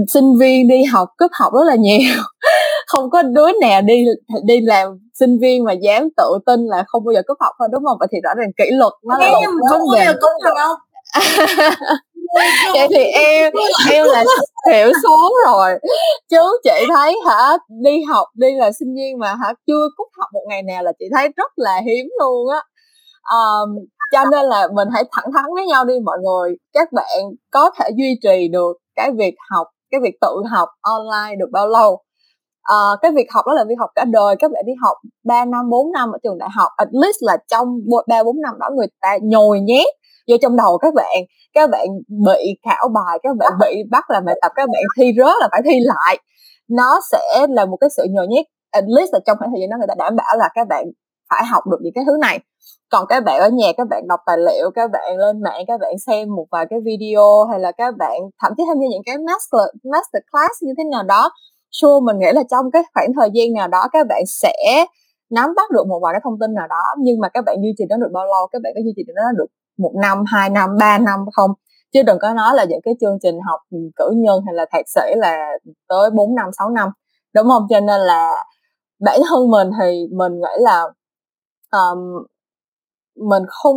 Speaker 2: Sinh viên đi học cúp học rất là nhiều. [LAUGHS] Không có đứa nào đi đi làm sinh viên mà dám tự tin là không bao giờ cúp học thôi đúng không? Vậy thì rõ ràng kỷ luật nó là
Speaker 3: một vấn đề. học không [LAUGHS]
Speaker 2: vậy thì em em là hiểu số rồi. Chứ chị thấy hả đi học đi là sinh viên mà hả chưa cúp học một ngày nào là chị thấy rất là hiếm luôn á. Um, cho nên là mình hãy thẳng thắn với nhau đi mọi người. Các bạn có thể duy trì được cái việc học cái việc tự học online được bao lâu? Uh, cái việc học đó là việc học cả đời. Các bạn đi học 3 năm 4 năm ở trường đại học at least là trong ba bốn năm đó người ta nhồi nhét vô trong đầu các bạn các bạn bị khảo bài các bạn bị bắt làm bài tập các bạn thi rớt là phải thi lại nó sẽ là một cái sự nhồi nhét at least là trong khoảng thời gian đó người ta đảm bảo là các bạn phải học được những cái thứ này còn các bạn ở nhà các bạn đọc tài liệu các bạn lên mạng các bạn xem một vài cái video hay là các bạn thậm chí tham gia những cái master master class như thế nào đó sure mình nghĩ là trong cái khoảng thời gian nào đó các bạn sẽ nắm bắt được một vài cái thông tin nào đó nhưng mà các bạn duy trì nó được bao lâu các bạn có duy trì nó được một năm hai năm ba năm không? Chứ đừng có nói là những cái chương trình học cử nhân hay là thạc sĩ là tới 4 năm 6 năm đúng không? Cho nên là bản thân mình thì mình nghĩ là um, mình không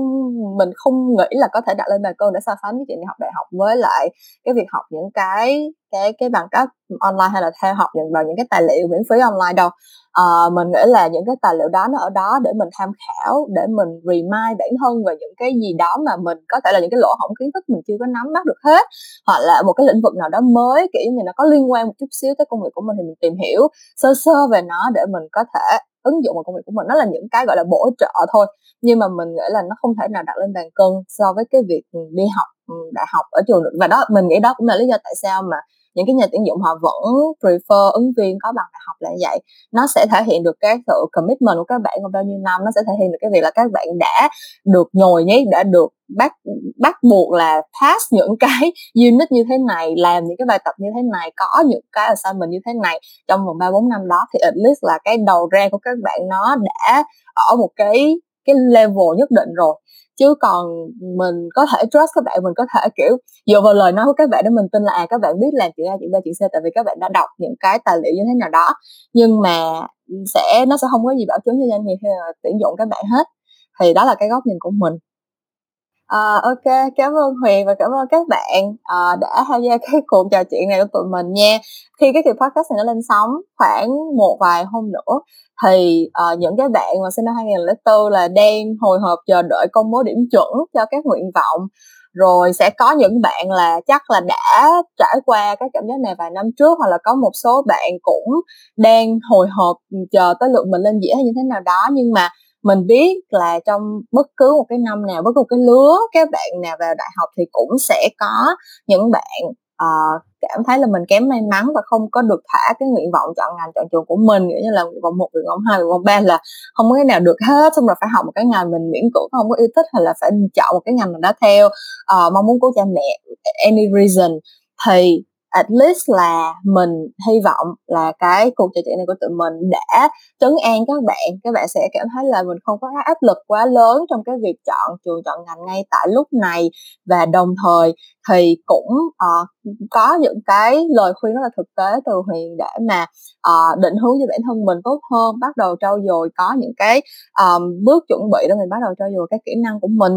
Speaker 2: mình không nghĩ là có thể đặt lên bàn cân để so sánh cái chuyện đi học đại học với lại cái việc học những cái cái cái bằng cấp online hay là theo học những vào những cái tài liệu miễn phí online đâu. À, mình nghĩ là những cái tài liệu đó nó ở đó để mình tham khảo để mình remind bản thân về những cái gì đó mà mình có thể là những cái lỗ hổng kiến thức mình chưa có nắm bắt được hết hoặc là một cái lĩnh vực nào đó mới kiểu như nó có liên quan một chút xíu tới công việc của mình thì mình tìm hiểu sơ sơ về nó để mình có thể ứng dụng vào công việc của mình. Nó là những cái, gọi là, bổ trợ thôi. Nhưng mà mình nghĩ là nó không thể nào đặt lên bàn cân so với cái việc ừ, đi học ừ, đại học ở trường được. Và đó, mình nghĩ đó cũng là lý do tại sao mà những cái nhà tuyển dụng họ vẫn prefer ứng viên có bằng đại học là vậy. Nó sẽ thể hiện được cái sự commitment của các bạn trong bao nhiêu năm, nó sẽ thể hiện được cái việc là các bạn đã được nhồi nhét, đã được bắt bắt buộc là pass những cái [LAUGHS] unit như thế này, làm những cái bài tập như thế này, có những cái assignment như thế này trong vòng ba, bốn năm đó, thì at least là cái đầu ra của các bạn nó đã ở một cái cái level nhất định rồi chứ còn mình có thể trust các bạn mình có thể kiểu dựa vào lời nói của các bạn để mình tin là à các bạn biết làm chuyện a chuyện b chuyện c tại vì các bạn đã đọc những cái tài liệu như thế nào đó. Nhưng mà sẽ nó sẽ không có gì bảo chứng cho doanh nghiệp hay là tuyển dụng các bạn hết. Thì đó là cái góc nhìn của mình. À, ok, cảm ơn Huyền và cảm ơn các bạn à, đã tham gia cái [LAUGHS] cuộc trò chuyện này của tụi mình nha. Khi cái kỳ podcast này nó lên sóng khoảng một vài hôm nữa thì uh, những cái bạn mà sinh năm 2004 là đang hồi hộp chờ đợi công bố điểm chuẩn cho các nguyện vọng. Rồi sẽ có những bạn là chắc là đã trải qua cái cảm giác này vài năm trước hoặc là có một số bạn cũng đang hồi hộp ừ, chờ tới lượt mình lên dĩa hay như thế nào đó. Nhưng mà mình biết là trong bất cứ một cái năm nào bất cứ một cái lứa các bạn nào vào đại học thì cũng sẽ có những bạn uh, cảm thấy là mình kém may mắn và không có được thả cái nguyện vọng chọn ngành chọn trường của mình nghĩa như là nguyện vọng một nguyện vọng hai nguyện vọng ba là không có cái nào được hết xong rồi phải học một cái ngành mình miễn cưỡng không có yêu thích hay là phải chọn một cái ngành mình đã theo uh, mong muốn của cha mẹ any reason thì at least là mình hy vọng là cái cuộc trò chuyện này của tụi mình đã trấn an các bạn. Các bạn sẽ cảm thấy là mình không có áp lực quá lớn trong cái việc chọn trường chọn ngành ngay tại lúc này. Và đồng thời thì cũng uh, có những cái lời khuyên rất là thực tế từ huyền để mà uh, định hướng cho bản thân mình tốt hơn bắt đầu trau dồi có những cái um, bước chuẩn bị để mình bắt đầu trau dồi các kỹ năng của mình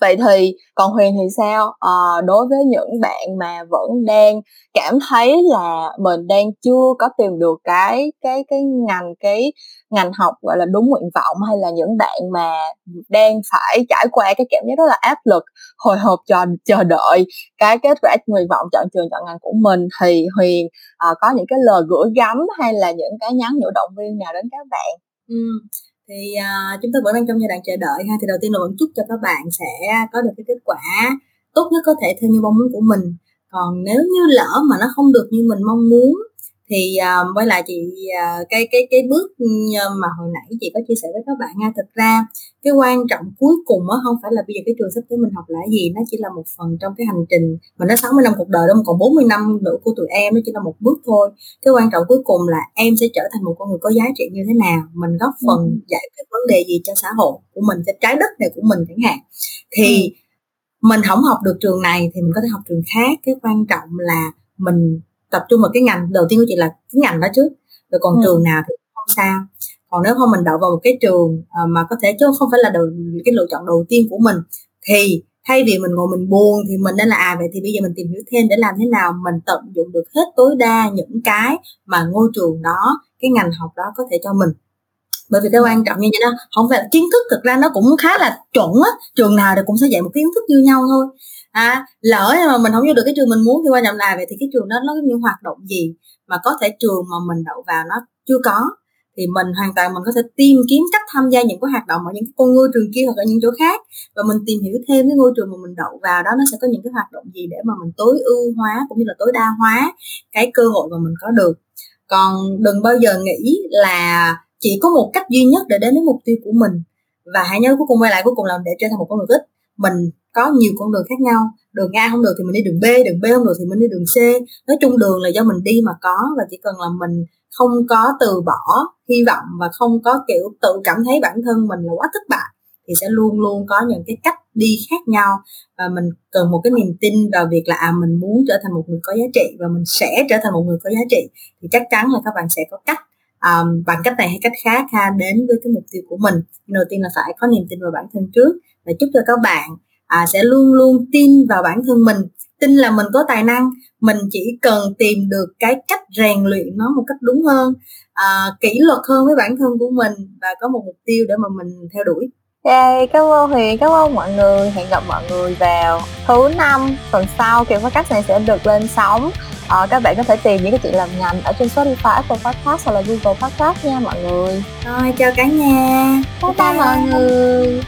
Speaker 2: vậy thì còn huyền thì sao? À, đối với những bạn mà vẫn đang cảm thấy là mình đang chưa có tìm được cái cái cái ngành cái ngành học gọi là đúng nguyện vọng hay là những bạn mà đang phải trải qua cái cảm giác rất là áp lực hồi hộp chờ chờ đợi cái kết quả nguyện vọng chọn trường chọn ngành của mình thì huyền à, có những cái lời gửi gắm hay là những cái nhắn nhủ động viên nào đến các bạn?
Speaker 3: Ừ thì uh, chúng ta vẫn đang trong giai đoạn chờ đợi ha. Thì đầu tiên là vẫn chúc cho các bạn sẽ có được cái kết quả tốt nhất có thể theo như mong muốn của mình. Còn nếu như lỡ mà nó không được như mình mong muốn thì uh, quay lại chị uh, cái cái cái bước mà hồi nãy chị có chia sẻ với các bạn nha thực ra cái quan trọng cuối cùng á không phải là bây giờ cái trường sắp tới mình học là gì nó chỉ là một phần trong cái hành trình mình nói 60 năm cuộc đời đó mà còn 40 năm nữa của tụi em nó chỉ là một bước thôi cái quan trọng cuối cùng là em sẽ trở thành một con người có giá trị như thế nào mình góp phần ừ. giải quyết vấn đề gì cho xã hội của mình cho trái đất này của mình chẳng hạn thì ừ. mình không học được trường này thì mình có thể học trường khác cái quan trọng là mình tập trung vào cái ngành đầu tiên của chị là cái ngành đó trước. Rồi còn ừ. trường nào thì không sao. Còn nếu không mình đậu vào một cái trường uh, mà có thể chứ không phải là đầu, cái lựa chọn đầu tiên của mình thì thay vì mình ngồi mình buồn thì mình nên là à vậy thì bây giờ mình tìm hiểu thêm để làm thế nào mình tận dụng được hết tối đa những cái mà ngôi trường đó cái ngành học đó có thể cho mình. Bởi vì cái quan trọng như vậy đó không phải kiến thức thực ra nó cũng khá là chuẩn á trường nào thì cũng sẽ dạy một kiến thức như nhau thôi ha lỡ mà mình không vô được cái trường mình muốn thì qua trọng là vậy thì cái trường đó nó có những hoạt động gì mà có thể trường mà mình đậu vào nó chưa có thì mình hoàn toàn mình có thể tìm kiếm cách tham gia những cái hoạt động ở những cái con ngôi trường kia hoặc ở những chỗ khác và mình tìm hiểu thêm cái ngôi trường mà mình đậu vào đó nó sẽ có những cái hoạt động gì để mà mình tối ưu hóa cũng như là tối đa hóa cái cơ hội mà mình có được. Còn đừng bao giờ nghĩ là chỉ có một cách duy nhất để đến với mục tiêu của mình và hãy nhớ cuối cùng quay lại cuối cùng là để trở thành một con người ích mình có nhiều con đường khác nhau. Đường A không được thì mình đi đường B đường B không được thì mình đi đường C. Nói chung đường là do mình đi mà có và chỉ cần là mình không có từ bỏ hy vọng và không có kiểu tự cảm thấy bản thân mình là quá thất bại thì sẽ luôn luôn có những cái cách đi khác nhau. Và mình cần một cái niềm tin vào việc là à mình muốn trở thành một người có giá trị và mình sẽ trở thành một người có giá trị. Thì chắc chắn là các bạn sẽ có cách um, bằng cách này hay cách khác ha đến với cái mục tiêu của mình. Đầu tiên là phải có niềm tin vào bản thân trước và chúc cho các bạn à, sẽ luôn luôn tin vào bản thân mình tin là mình có tài năng. Mình chỉ cần tìm được cái cách rèn luyện nó một cách đúng hơn à, kỷ luật hơn với bản thân của mình và có một mục tiêu để mà mình theo đuổi.
Speaker 2: Yay, cảm ơn Huyền, cảm ơn mọi người. Hẹn gặp mọi người vào thứ năm tuần sau Kiểu podcast này sẽ được lên sóng. À, Các bạn có thể tìm những cái chuyện làm ngành Ở trên Spotify, Apple Podcast hoặc là Google Podcast nha mọi người.
Speaker 3: Rồi, chào cả nhà.
Speaker 2: Bye bye, bye mọi người